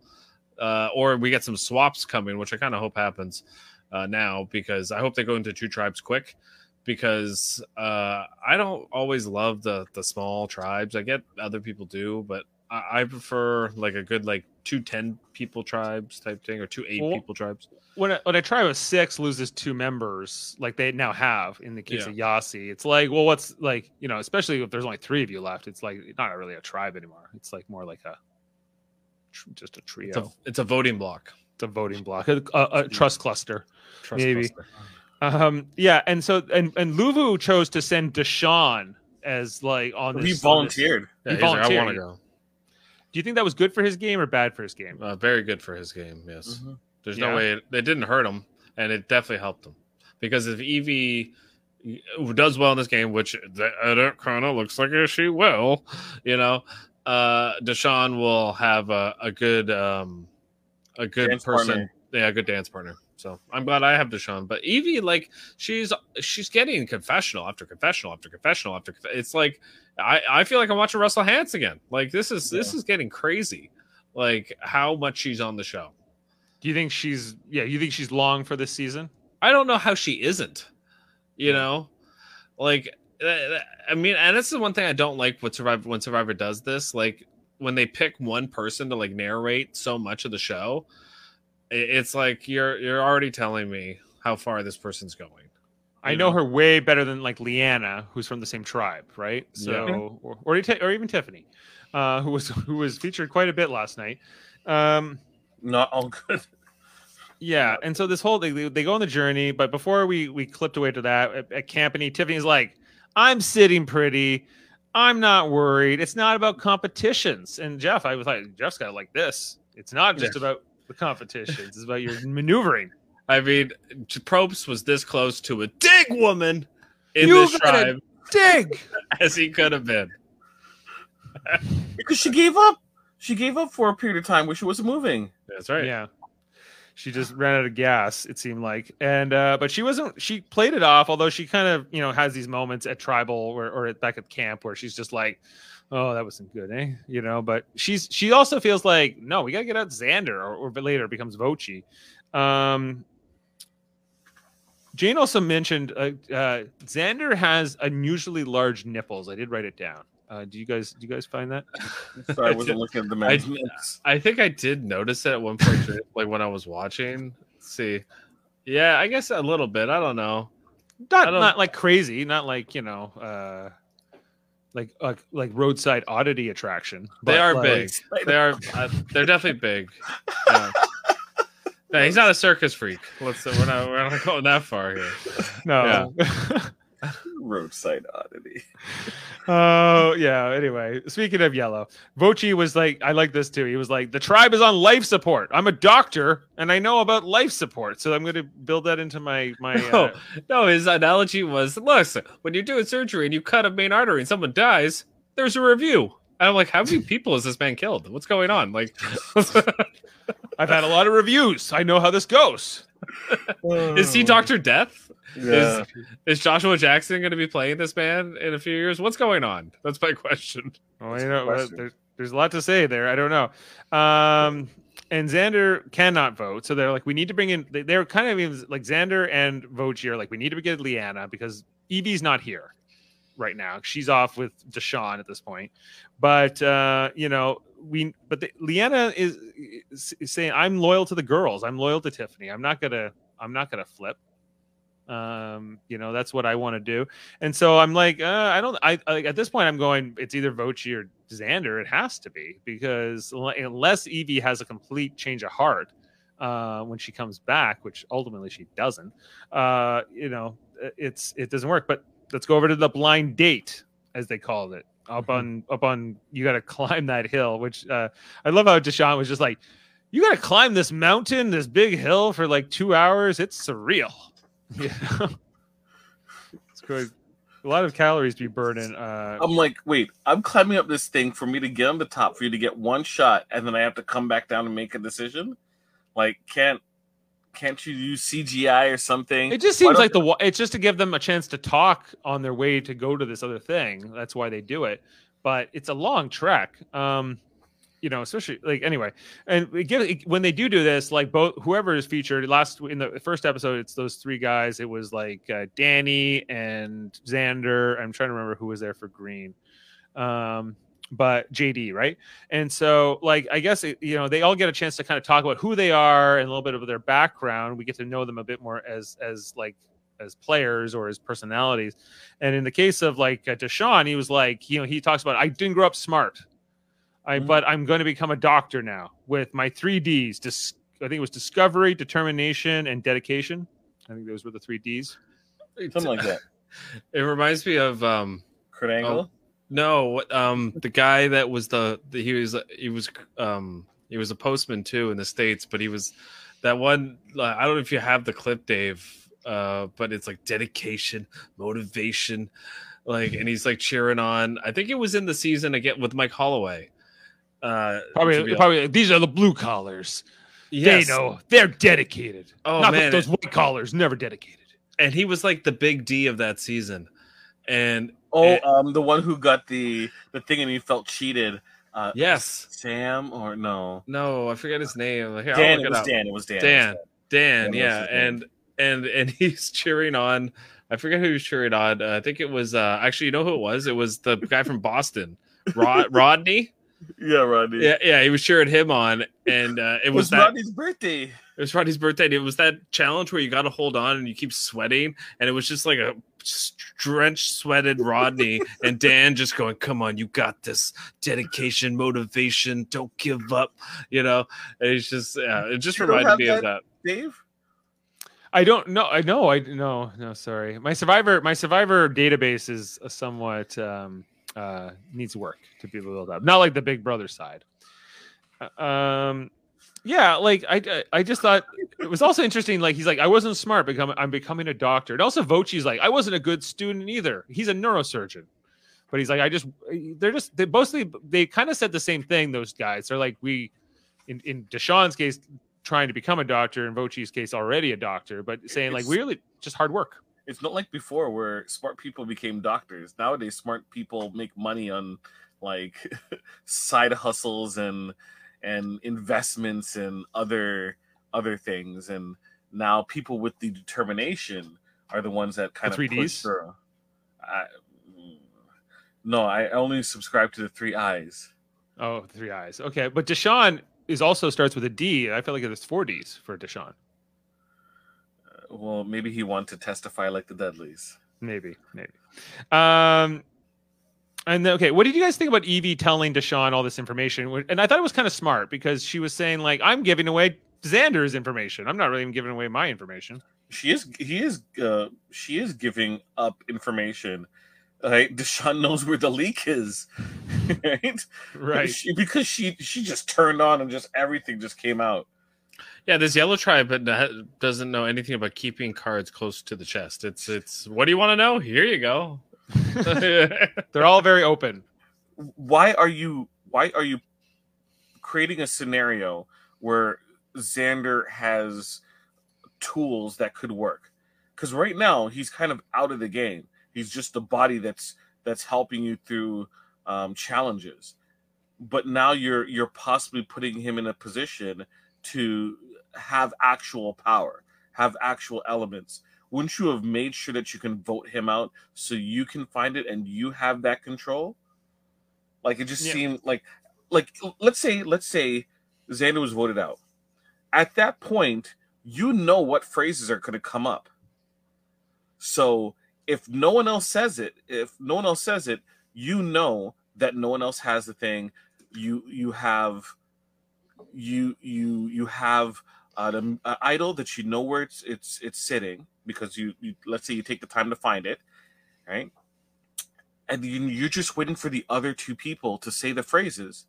uh, or we get some swaps coming, which I kind of hope happens uh, now, because I hope they go into two tribes quick. Because uh, I don't always love the the small tribes. I get other people do, but I, I prefer like a good like two ten people tribes type thing or two eight Well, people tribes. when a, when a tribe of six loses two members, like they now have in the case Yeah. of Yase, it's like, well, what's like, you know, especially if there's only three of you left, it's like not really a tribe anymore. It's like more like a tr- just a trio. It's a it's a voting block. It's a voting block, a, a, a trust cluster. Trust Maybe. cluster. Um, yeah, and so and and Luvu chose to send Deshawn as like on this. He on this- volunteered. Yeah, He he's like, I want to go. Do you think that was good for his game or bad for his game? Uh, very good for his game. Yes, Mhm. there's Yeah. no way it, it didn't hurt him, and it definitely helped him because if Evvie does well in this game, which the edit kind of looks like she will, you know, uh, Deshawn will have a, a good um, a good Dance person, partner. yeah, a good dance partner. So I'm glad I have Deshawn. But Evvie, like, she's she's getting confessional after confessional after confessional after. conf- It's like I I feel like I'm watching Russell Hantz again. Like this is this is getting crazy. Like how much she's on the show. Do you think she's yeah? You think she's long for this season? I don't know how she isn't. You Yeah. know, Like, I mean, and this is one thing I don't like what Survivor when Survivor does this. Like, when they pick one person to like narrate so much of the show, it's like you're you're already telling me how far this person's going. I you know her way better than like Liana, who's from the same tribe, right? So, Yeah. or, or or even Tiffany, uh, who was who was featured quite a bit last night. Um, Not all good. yeah, and so this whole they, they go on the journey, but before we we clipped away to that at, at Campany, Tiffany's like, "I'm sitting pretty, I'm not worried. It's not about competitions." And Jeff, I was like, Jeff's got like this. It's not just about the competitions; it's about your <laughs> maneuvering. I mean, Probst was this close to a dig woman in You this gotta- tribe Dig. <laughs> as he could have been. Because she gave up. She gave up for a period of time where she wasn't moving. That's right. Yeah. She just ran out of gas, it seemed like. And uh but she wasn't she played it off, although she kind of, you know, has these moments at tribal or, or at, back at camp where she's just like, Oh, that wasn't good, eh? You know, but she's she also feels like, no, we gotta get out Xander or, or later it becomes Voce. Um Jane also mentioned uh, uh, Xander has unusually large nipples. I did write it down. Uh, do you guys do you guys find that? <laughs> Sorry, I wasn't <laughs> looking at the I- measurements. I think I did notice it at one point, <laughs> like when I was watching. Let's see, yeah, I guess a little bit. I don't know. not don't- not like crazy, not like you know, uh, like like like roadside oddity attraction. They are like- big. They are. Uh, they're definitely big. Yeah. No, he's not a circus freak. Let's. We're not. We're not going that far here. No. <laughs> Roadside oddity. Oh yeah. Anyway, speaking of yellow, Voce was like, I like this too. He was like, the tribe is on life support. I'm a doctor and I know about life support, so I'm going to build that into my my. No, Uh, no. His analogy was: listen, when you're doing surgery and you cut a main artery and someone dies, there's a review. And I'm like, how many people has this man killed? What's going on? Like, <laughs> I've had a lot of reviews. I know how this goes. Is he Doctor Death? Yeah. Is Joshua Jackson going to be playing this man in a few years? What's going on? That's my question. Well, you know, question. there's, there's a lot to say there. I don't know. Um, and Xander cannot vote, so they're like, we need to bring in. they- They're kind of even like Xander and Voce are like, we need to get Liana because Evvie's not here right now. She's off with Deshawn at this point. But uh, you know, we but the, Liana is, is saying, I'm loyal to the girls. I'm loyal to Tiffany. I'm not gonna. I'm not gonna flip. Um, you know, that's what I want to do. And so I'm like, uh, I don't. I, I at this point I'm going. It's either Voce or Xander. It has to be because unless Evvie has a complete change of heart uh, when she comes back, which ultimately she doesn't, uh, you know, it's it doesn't work. But let's go over to the blind date, as they called it. Up on up on, you got to <laughs> climb that hill. Which uh, I love how Deshaun was just like, you got to climb this mountain, this big hill for like two hours. It's surreal. <laughs> Yeah, it's good. A lot of calories to be burning. Uh, I'm like, wait, I'm climbing up this thing for me to get on the top for you to get one shot, and then I have to come back down and make a decision. Like, can't can't you use CGI or something? It just seems like the it's just to give them a chance to talk on their way to go to this other thing. That's why they do it. But it's a long trek. Um, you know, especially like anyway, and we give when they do do this, like both whoever is featured last in the first episode, it's those three guys. It was like uh, Danny and Xander. I'm trying to remember who was there for Green. Um, but JD, right? And so, like, I guess it, you know they all get a chance to kind of talk about who they are and a little bit of their background. We get to know them a bit more as as like as players or as personalities. And in the case of like uh, Deshawn, he was like, you know, he talks about I didn't grow up smart, I Mhm. but I'm going to become a doctor now with my three Ds. Dis- I think it was discovery, determination, and dedication. I think those were the three Ds. something like that. <laughs> It reminds me of um Kurt Angle. No um the guy that was the, the he was he was um he was a postman too in the states, but he was that one. like, I don't know if you have the clip, Dave, uh, but it's like dedication, motivation, like, and he's like cheering on. I think it was in the season again with Mike Holloway. Uh, Probably, probably these are the blue collars. yes. They know they're dedicated. Oh Not man, those white collars, never dedicated. and he was like the big D of that season, and Oh, eh, um, the one who got the the thing and he felt cheated. Uh, yes, Sam or no? no, I forget his name. Here, I'll Dan. look It was up. Dan. It was Dan. Dan, Dan, Dan yeah, and and and <laughs> he's cheering on I forget who cheering on. Uh, I think it was uh, actually you know who it was. It was the guy from Boston, Rod- <laughs> Rodney. Yeah, Rodney. Yeah, yeah, he was cheering him on, and uh, it It was, was that. Rodney's birthday. It was Rodney's birthday. and It was that challenge where you got to hold on and you keep sweating, and it was just like a drenched, sweated Rodney <laughs> and Dan just going, "Come on, you got this! Dedication, motivation, don't give up." You know, and it's just yeah, it just You reminded have me of that? that. Dave? I don't know. I know. I no no. Sorry, my survivor my survivor database is a somewhat um, uh, needs work to be built up. Not like the Big Brother side. Uh, Um, yeah, like I I- just thought it was also interesting. Like he's like I wasn't smart. Become I'm becoming a doctor. And also Voce's like I wasn't a good student either. He's a neurosurgeon. But he's like, I just, they're just, they mostly, they kind of said the same thing. Those guys, they're like, we, in in Deshawn's case, trying to become a doctor, in Voce's case, already a doctor, but saying like, we really, just hard work. It's not like before where smart people became doctors. Nowadays, smart people make money on like <laughs> side hustles and and investments and other other things. And now people with the determination are the ones that kind The of 3Ds? push through. I, no, I only subscribe to the three eyes. Oh, three eyes. Okay, but Deshawn is also starts with a D. and I feel like there's four Ds for Deshawn. Well, maybe he wanted to testify like the Dudleys. Maybe, maybe. Um, and then, okay, what did you guys think about Evvie telling Deshawn all this information? And I thought it was kind of smart because she was saying like, "I'm giving away Xander's information. I'm not really even giving away my information." she is he is uh she is giving up information right <laughs> deshawn knows where the leak is <laughs> right Right. she, because she she just turned on and just everything just came out Yeah, this yellow tribe but doesn't know anything about keeping cards close to the chest. It's it's what do you want to know? Here you go. <laughs> They're all very open. why are you why are you creating a scenario where xander has tools that could work? Because right now he's kind of out of the game. He's just the body that's that's helping you through um, challenges. But now you're you're possibly putting him in a position to have actual power have actual elements wouldn't you have made sure that you can vote him out so you can find it and you have that control? Like it just Yeah. seemed like like let's say let's say xander was voted out. At that point you know what phrases are going to come up. So if no one else says it if no one else says it you know that no one else has the thing. You you have you you you have uh, an uh, idol that you know where it's it's it's sitting because you, you let's say you take the time to find it right? And you, you're just waiting for the other two people to say the phrases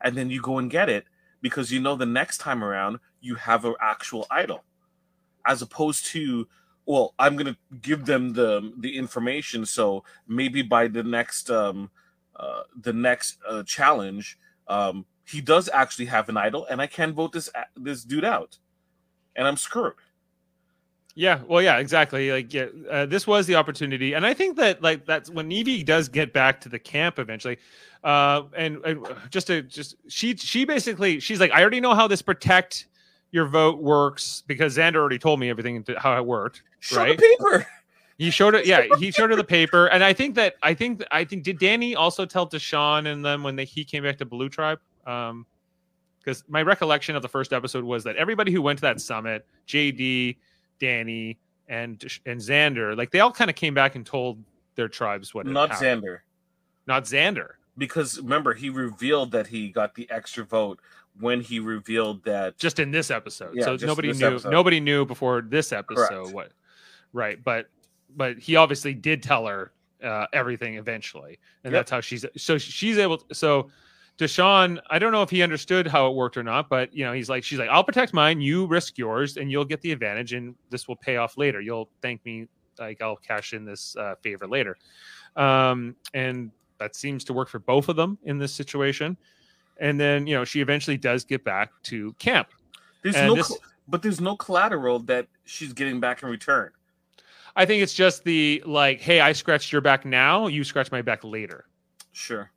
and then you go and get it because you know the next time around you have an actual idol as opposed to well i'm to give them the the information so maybe by the next um uh the next uh, challenge um he does actually have an idol and i can vote this this dude out and i'm screwed Yeah, well, yeah, exactly. Like, yeah, uh, this was the opportunity, and I think that like that's when Evvie does get back to the camp eventually, uh, and, and just to just she she basically she's like, I already know how this protect your vote works because Xander already told me everything how it worked. show Right. the paper He showed it, yeah, he showed her the paper, and I think that I think I think did Danny also tell Deshawn and them when they, he came back to Blue Tribe, um, because my recollection of the first episode was that everybody who went to that summit, JD, Danny, and and Xander, like they all kind of came back and told their tribes what not happened. xander not Xander. because remember he revealed that he got the extra vote when he revealed that just in this episode. Yeah, so nobody knew episode. nobody knew before this episode Correct. what right, but but he obviously did tell her uh, everything eventually. And Yep. that's how she's so she's able to, so Deshawn, I don't know if he understood how it worked or not, but you know, he's like, she's like, I'll protect mine, you risk yours, and you'll get the advantage, and this will pay off later. You'll thank me, like I'll cash in this uh, favor later. Um, and that seems to work for both of them in this situation. And then, you know, she eventually does get back to camp. there's And no this- but there's no collateral that she's getting back in return I think it's just the like, hey, I scratched your back now, you scratch my back later. sure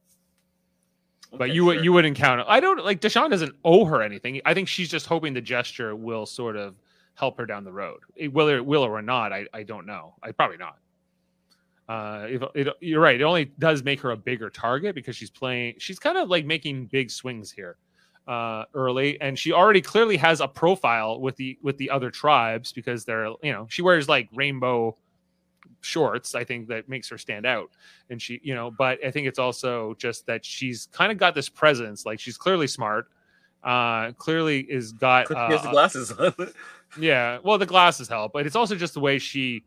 But Okay, you would sure. you wouldn't count it. I don't like Deshawn doesn't owe her anything. I think she's just hoping the gesture will sort of help her down the road. It, whether it will or not, I, I don't know. I probably not. Uh, it, it, you're right. It only does make her a bigger target because she's playing. She's kind of like making big swings here uh, early, and she already clearly has a profile with the with the other tribes because they're you know she wears like rainbow shorts. I think that makes her stand out, and she you know. But I think it's also just that she's kind of got this presence. Like she's clearly smart. Uh, clearly is got. She has the Uh, glasses on. <laughs> yeah, well, the glasses help, but it's also just the way she.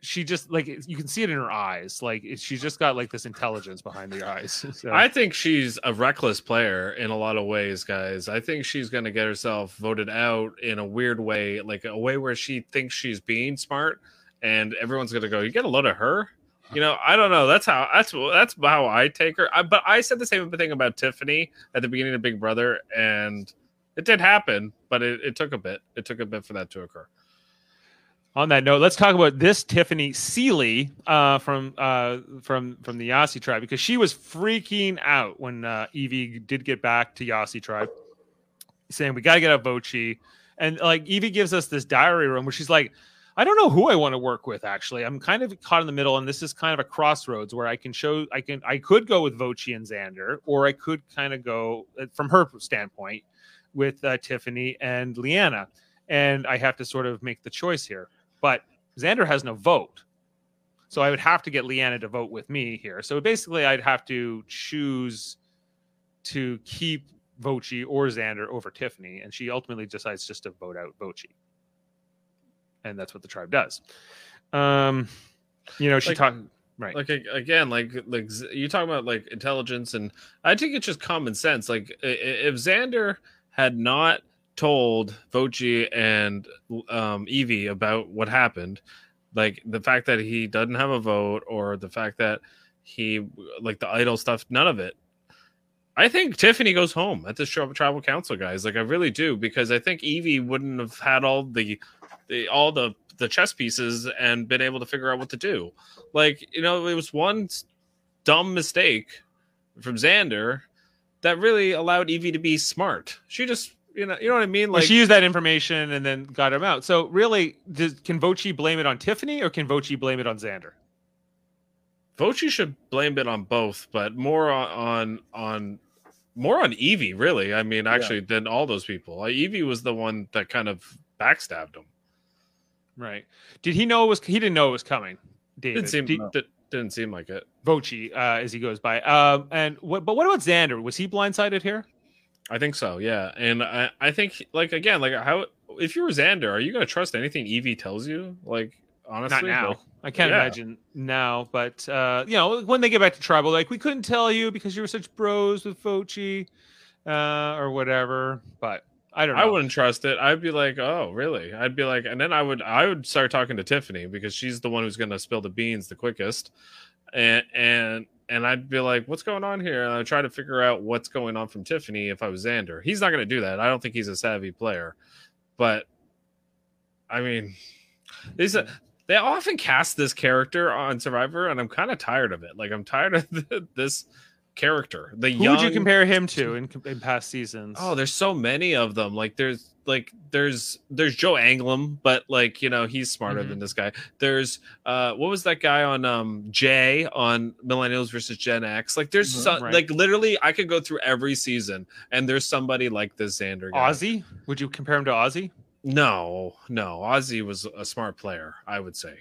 She just like you can see it in her eyes. Like it, she's just got like this intelligence behind the eyes. <laughs> So, I think she's a reckless player in a lot of ways, guys. I think she's going to get herself voted out in a weird way, like a way where she thinks she's being smart, and everyone's to go, "You get a load of her." You know, I don't know. That's how that's that's how I take her. I, but I said the same thing about Tiffany at the beginning of Big Brother, and it did happen, but it, it took a bit. It took a bit for that to occur. on that note, let's talk about this Tiffany Seely uh, from uh, from from the Yase tribe because she was freaking out when uh, Evvie did get back to Yase tribe, saying we got to get out Voce, and like Evvie gives us this diary room where she's like, I don't know who I want to work with. Actually, I'm kind of caught in the middle, and this is kind of a crossroads where I can show I can I could go with Voce and Xander, or I could kind of go uh, from her standpoint with uh, Tiffany and Liana, and I have to sort of make the choice here but Xander has no vote. So I would have to get Liana to vote with me here. So basically, I'd have to choose to keep Voce or Xander over Tiffany, and she ultimately decides just to vote out Voce, and that's what the tribe does. Um, you know, she Like- talked right. like again like like you talking about like intelligence and i think it's just common sense like if xander had not told voce and um evvie about what happened like the fact that he doesn't have a vote or the fact that he like the idol stuff none of it i think tiffany goes home at the tribal council guys like i really do because i think evvie wouldn't have had all the, the all the the chess pieces and been able to figure out what to do like, you know, it was one dumb mistake from Xander that really allowed Evvie to be smart. She just, you know, you know what I mean? Well, Like, she used that information and then got him out. So really, does, can Voce blame it on Tiffany or can Voce blame it on Xander? Voce should blame it on both, but more on on, on more on Evvie, really. I mean, actually, than all those people. Like, Evvie was the one that kind of backstabbed him. Right. Did he know it was? He didn't know it was coming. David. Didn't seem Did- that didn't seem like it. Voce uh, as he goes by. Um, and what? But what about Xander? Was he blindsided here? I think so, yeah. And I, I think like again, like how if you were Xander, are you gonna trust anything Evvie tells you? Like honestly, Not now. Like, I can't yeah. imagine now. But uh, you know, when they get back to tribal, like we couldn't tell you because you were such bros with Voce, uh, or whatever. But I don't know. I wouldn't trust it. I'd be like, oh, really? I'd be like, and then I would, I would start talking to Tiffany because she's the one who's going to spill the beans the quickest, and and and I'd be like, what's going on here? And I'd try to figure out what's going on from Tiffany if I was Xander. He's not going to do that. I don't think he's a savvy player, but I mean, these they often cast this character on Survivor, and I'm kind of tired of it. Like I'm tired of <laughs> this character. The Who young, would you compare him to in, in past seasons? Oh, there's so many of them. Like there's like there's there's Joe Anglim, but like you know he's smarter Mhm. than this guy. There's uh what was that guy on um Jay on Millennials versus Gen X? Like there's Mhm, so, right. like literally I could go through every season and there's somebody like this Xander guy. Ozzy? Would you compare him to Ozzy? No, no, Ozzy was a smart player. I would say.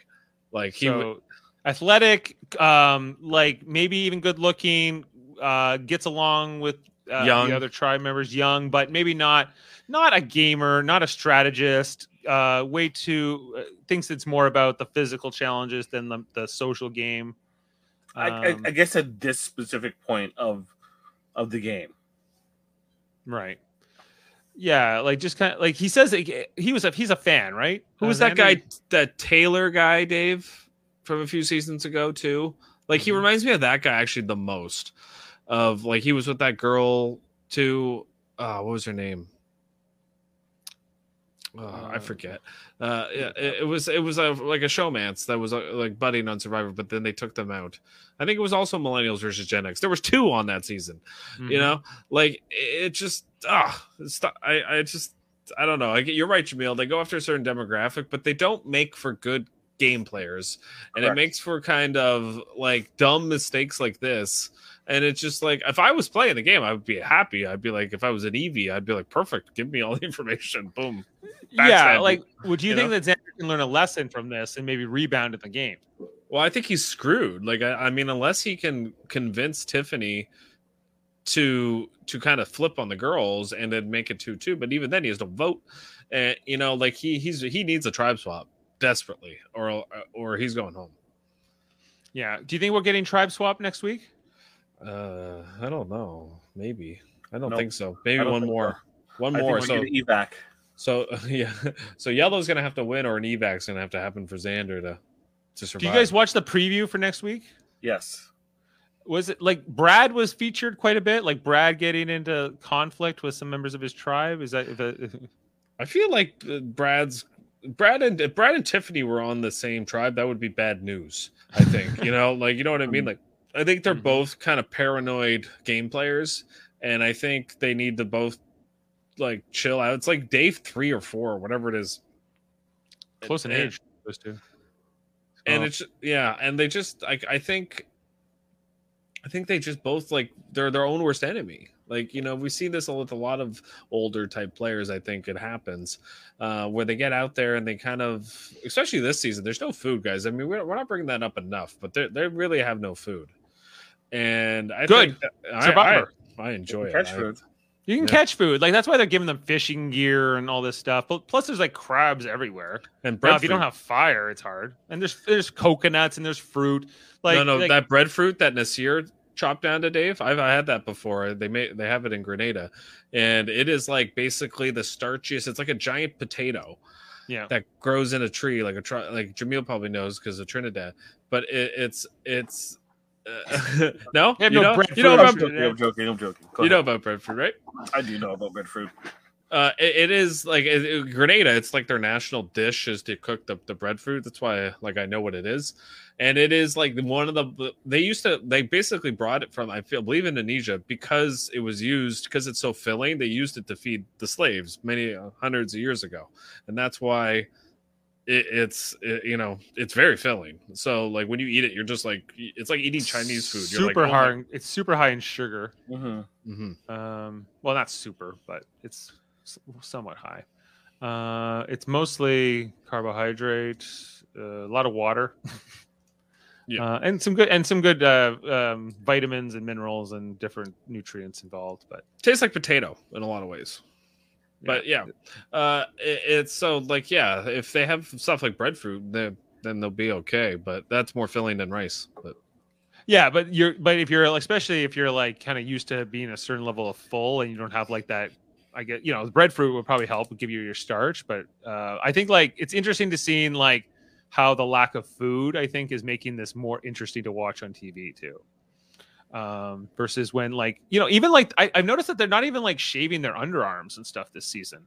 Like he so would, athletic, um, like maybe even good looking, uh, gets along with uh, Young. the other tribe members, young, but maybe not not a gamer, not a strategist. Uh, way too uh, thinks it's more about the physical challenges than the, the social game. I, I, Um, I guess at this specific point of of the game. right. Yeah, like just kind of like he says that he was a he's a fan, right? who was Uh, that guy? Xander? That Taylor guy, Dave, from a few seasons ago too. Like he Mhm. reminds me of that guy actually the most. Of like he was with that girl too. Uh, what was her name? Uh, I Uh, forget. Uh, yeah, it, it was it was a, like a showmance that was uh, like budding on Survivor, but then they took them out. I think it was also Millennials versus Gen X. There was two on that season Mhm. you know like it it just ah i i just i don't know like you're right jamil they go after a certain demographic but they don't make for good game players, and Correct. it makes for kind of like dumb mistakes like this. And it's just like if I was playing the game, I would be happy. I'd be like, if I was an Evvie, I'd be like, perfect, give me all the <laughs> information. Boom. yeah, like, would you, you think know? that Xander can learn a lesson from this and maybe rebound in the game? Well, I think he's screwed. Like, I, I mean, unless he can convince Tiffany to to kind of flip on the girls and then make it two two, but even then he has to vote. And you know, like he he's he needs a tribe swap desperately, or or he's going home. Yeah. Do you think we're getting tribe swap next week? Uh, I don't know. Maybe I don't Nope. think so. Maybe I don't one more. One more. So evac. so <laughs> yeah. So yellow's gonna have to win, or an evac's gonna have to happen for Xander to to survive. Do you guys watch the preview for next week? Yes. Was it like Brad was featured quite a bit? Like Brad getting into conflict with some members of his tribe? Is that? Is that I feel like uh, Brad's Brad and if Brad and Tiffany were on the same tribe, that would be bad news. I think you know, <laughs> like you know what I mean. Like I think they're Mhm. both kind of paranoid game players, and I think they need to both like chill out. It's like day three or four, or whatever it is, close in And- age? Those two. and Oh. it's yeah, and they just like I think, I think they just both like they're their own worst enemy. Like you know, we see this with a lot of older type players. I think it happens uh, where they get out there and they kind of, especially this season. There's no food, guys. I mean, we're, we're not bringing that up enough, but they they really have no food. And I Good. think I, I, I enjoy it. Catch I- food. You can Yeah. catch food. Like that's why they're giving them fishing gear and all this stuff. But plus, there's like crabs everywhere. and Now, bread. if you don't have fire, it's hard. And there's there's coconuts and there's fruit. Like no, no, like- that breadfruit that Naseer chopped down to Dave. I've I had that before. They made they have it in Grenada, and it is like basically the starchiest. It's like a giant potato yeah. that grows in a tree, like a tri- like Jamil probably knows because of Trinidad. But it, it's it's uh, <laughs> no, you no know, you know I'm about joking. I'm joking. I'm joking. Go you know about breadfruit, right? I do know about breadfruit. Uh, it, it is like it, it- Grenada. It's like their national dish is to cook the, the breadfruit. That's why like I know what it is, and it is like one of the they used to they basically brought it from I feel believe Indonesia because it was used because it's so filling. They used it to feed the slaves many uh, hundreds of years ago, and that's why it, it's it, you know it's very filling. So like when you eat it, you're just like it's like eating Chinese food. You're Super like, oh my- It's super high in sugar. Mm-hmm. Mhm. Um, well, not super, but it's somewhat high. Uh, it's mostly carbohydrate, uh, a lot of water. <laughs> Yeah. Uh, and some good and some good uh, um, vitamins and minerals and different nutrients involved. But tastes like potato in a lot of ways. But yeah, uh, it, it's so like yeah, if they have stuff like breadfruit, then then they'll be okay. But that's more filling than rice. But Yeah, but you're but if you're especially if you're like kind of used to being a certain level of full and you don't have like that I get you know breadfruit would probably help give you your starch, but uh, I think like it's interesting to see like how the lack of food I think is making this more interesting to watch on TV too. Um, versus when like you know even like I, I've noticed that they're not even like shaving their underarms and stuff this season,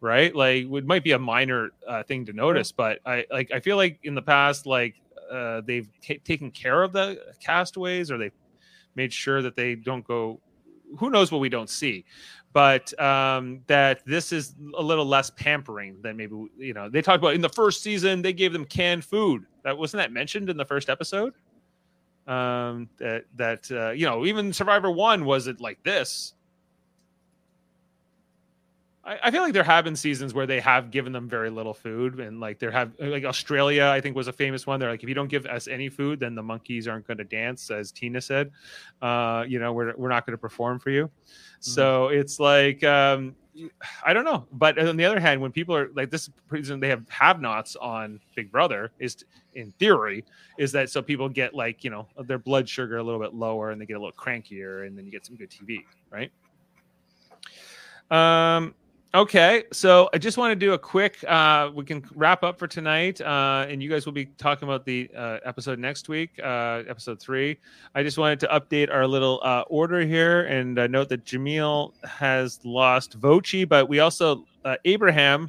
right? Like it might be a minor uh, thing to notice, but I like I feel like in the past like uh, they've ta taken care of the castaways or they made sure that they don't go who knows what we don't see but um that this is a little less pampering than maybe you know they talked about in the first season they gave them canned food. That wasn't that mentioned in the first episode? Um that that uh, you know even survivor one was it like this I, I feel like there have been seasons where they have given them very little food, and like there have like Australia, I think was a famous one. They're like, if you don't give us any food, then the monkeys aren't going to dance, as Tina said. Uh, you know, we're we're not going to perform for you. So it's like um, I don't know, but on the other hand, when people are like this reason they have have-nots on Big Brother is in theory is that so people get like you know their blood sugar a little bit lower and they get a little crankier, and then you get some good TV, right? Um, Okay, so I just want to do a quick. Uh, we can wrap up for tonight, uh, and you guys will be talking about the uh, episode next week, uh, episode three. I just wanted to update our little uh, order here and uh, note that Jamil has lost Voce, but we also uh, Abraham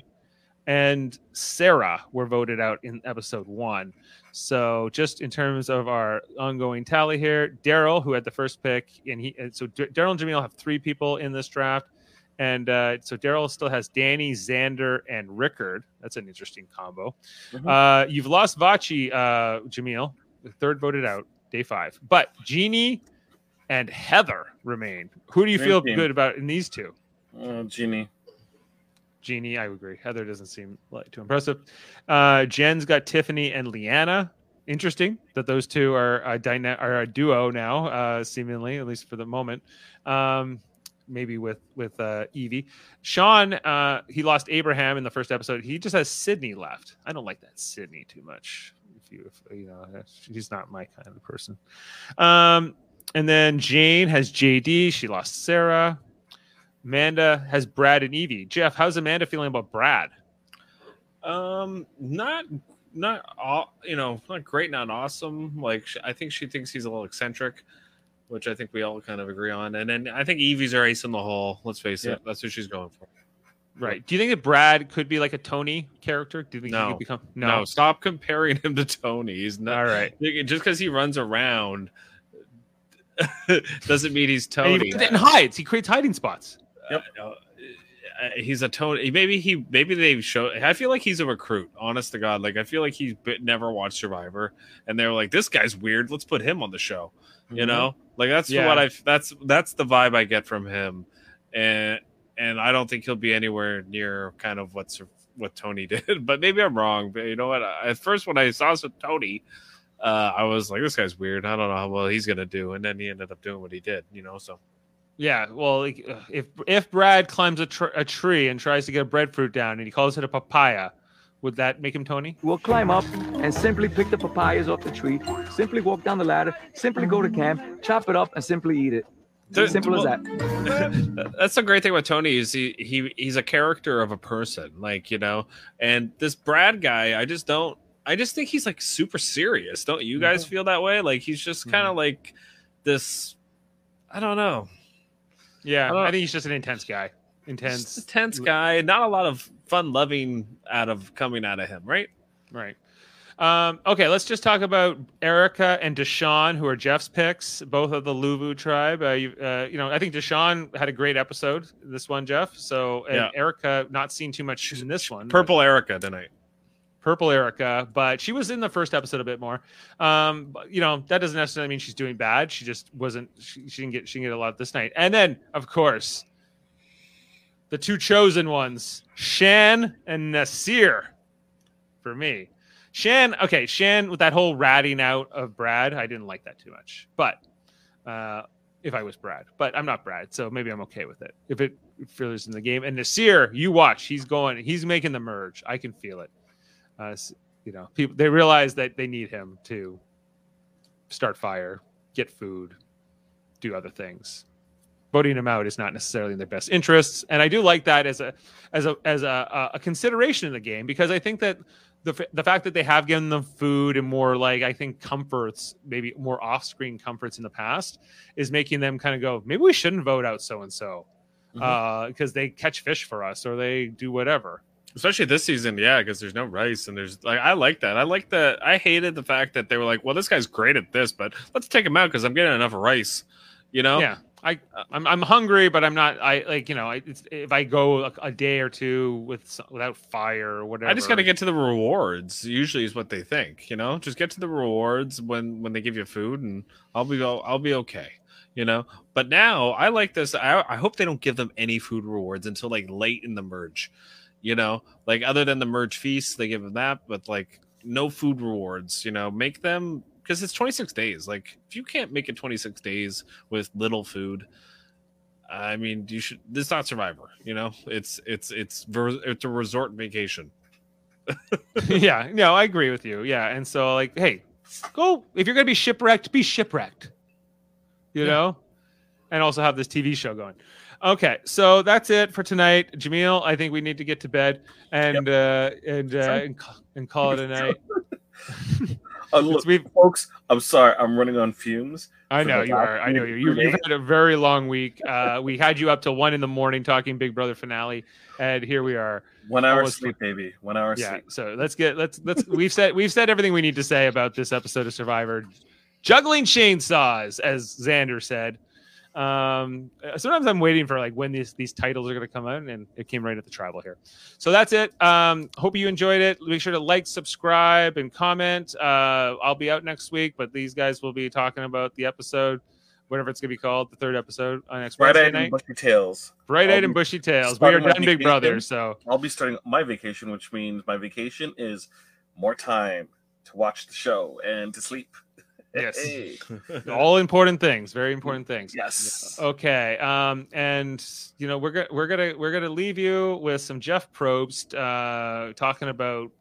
and Sarah were voted out in episode one. So just in terms of our ongoing tally here, Daryl, who had the first pick, and he so Daryl and Jamil have three people in this draft And uh, so Daryl still has Danny, Xander, and Ricard. That's an interesting combo. Mhm. Uh, you've lost Voce, uh, Jameel, the third voted out, day five. But Genie and Heather remain. Who do you feel team. good about in these two? Oh, Genie. Jeannie, I agree. Heather doesn't seem like too impressive. Uh, Jen's got Tiffany and Liana. Interesting that those two are a, dyna- are a duo now, uh, seemingly at least for the moment. Um, maybe with with uh, Evvie. Sean, uh, he lost Abraham in the first episode. He just has Sydney left. I don't like that Sydney too much. If you, if, you know, she's not my kind of person. Um, and then Jane has JD. She lost Sarah. Amanda has Brad and Evvie. Jeff, how's Amanda feeling about Brad? Um, not not all you know not great, not awesome. Like I think she thinks he's a little eccentric, which I think we all kind of agree on. And then I think Evvie's her ace in the hole. Let's face Yeah. it, that's what she's going for. Right. Do you think that Brad could be like a Tony character? Do you think he could become No. stop comparing him to Tony. He's not All right. just because he runs around <laughs> doesn't mean he's And Tony. he and hides. He creates hiding spots. Yep. Uh, he's a Tony. Maybe he. Maybe they show. I feel like he's a recruit. Honest to God, like I feel like he's never watched Survivor, and they're like, "This guy's weird. Let's put him on the show." You know, like that's Yeah. what I. That's that's the vibe I get from him, and and I don't think he'll be anywhere near kind of what's what Tony <laughs> did. But maybe I'm wrong. But you know what? At first, when I saw Tony. Uh, I was like, this guy's weird. I don't know how well he's gonna do, and then he ended up doing what he did. You know, so Yeah. Well, like, uh, if if Brad climbs a, tr- a tree and tries to get a breadfruit down and he calls it a papaya, would that make him Tony? We'll climb up and simply pick the papayas off the tree, simply walk down the ladder, simply go to camp, chop it up, and simply eat it. There- Simple as that. <laughs> That's the great thing about Tony is he he he's a character of a person, like you know. And this Brad guy, I just don't. I just think he's like super serious. Don't you guys feel that way? Like he's just kind of like this. I don't know. Yeah. I I think he's just an intense guy. Intense. a tense guy. Not a lot of fun loving out of coming out of him, right? Right. Um, okay, let's just talk about Erika and Deshawn, who are Jeff's picks, both of the Luvu tribe. Uh, you, uh, you know, I think Deshawn had a great episode, this one, Jeff. So, and Yeah. Erika, not seen too much in this one. Purple Erika tonight. Purple Erika, but she was in the first episode a bit more. Um, you know, that doesn't necessarily mean she's doing bad. She just wasn't. She, she didn't get. She didn't get a lot this night. And then, of course, the two chosen ones, Shan and Naseer, for me. Shan, okay, Shan with that whole ratting out of Brad, I didn't like that too much. But uh, if I was Brad, but I'm not Brad, so maybe I'm okay with it. If it feels in the game, and Naseer, you watch, he's going, he's making the merge. I can feel it uh, you know, people they realize that they need him to start fire, get food, do other things. Voting him out is not necessarily in their best interests, and I do like that as a as a as a, a consideration in the game because I think that the f- the fact that they have given them food and more like I think comforts, maybe more off screen comforts in the past, is making them kind of go, maybe we shouldn't vote out so and so because they catch fish for us or they do whatever. Especially this season yeah because there's no rice and there's like i like that. I like that i hated the fact that they were like well this guy's great at this but let's take him out because i'm getting enough rice you know? Yeah, I I'm, I'm hungry, but I'm not. I like you know, I, it's, if I go a, a day or two with without fire or whatever, i just got to get to the rewards usually is what they think you know? Just get to the rewards when when they give you food and i'll be i'll, I'll be okay you know? But now i like this I, I hope they don't give them any food rewards until like late in the merge you know like other than the merge feast they give them that but like no food rewards you know make them because it's 26 days like if you can't make it 26 days with little food i mean you should this is not survivor you know it's it's it's it's a resort vacation <laughs> yeah, no, I agree with you. Yeah, and so like, hey, go if you're gonna be shipwrecked, be shipwrecked. You Yeah. know, and also have this TV show going. Okay, so that's it for tonight, Jameel. I think we need to get to bed and uh, and uh, and, and call it a night. <laughs> Uh, <laughs> look, folks, I'm sorry, I'm running on fumes. I know you are. I know you. you you've had a very long week. Uh, we had you up till one in the morning talking Big Brother finale, and here we are. One hour Almost- sleep, baby. One hour Yeah. sleep. So let's get let's let's we've said we've said everything we need to say about this episode of Survivor. Juggling chainsaws, as Xander said. Um, uh, sometimes I'm waiting for like when these these titles are going to come out, and it came right at the tribal here. So that's it. Um, hope you enjoyed it. Make sure to like, subscribe, and comment. Uh, I'll be out next week, but these guys will be talking about the episode, whatever it's going to be called, the third episode on next Bright Wednesday night. bushy tails. Bright eyed and bushy tails. We are done, Big. Brother. So I'll be starting my vacation, which means my vacation is more time to watch the show and to sleep. Yes. Hey. all important things, very important things. Yes. Okay. Um, and you know, we're gonna we're gonna we're gonna leave you with some Jeff Probst uh talking about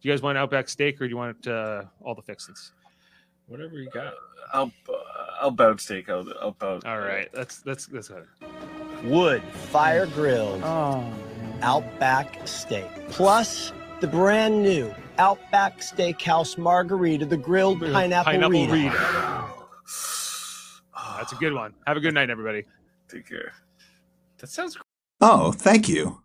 do you guys want Outback steak or do you want uh all the fixins? Whatever you got. I'll I'll bound steak. I'll, I'll bound. All right, that's that's that's good. Wood, fire grilled, Outback steak. Plus the brand new Outback Steakhouse Margarita, the grilled pineapple, Pineapple Rita. Rita. That's a good one. Have a good night, everybody. Take care. That sounds Oh, thank you.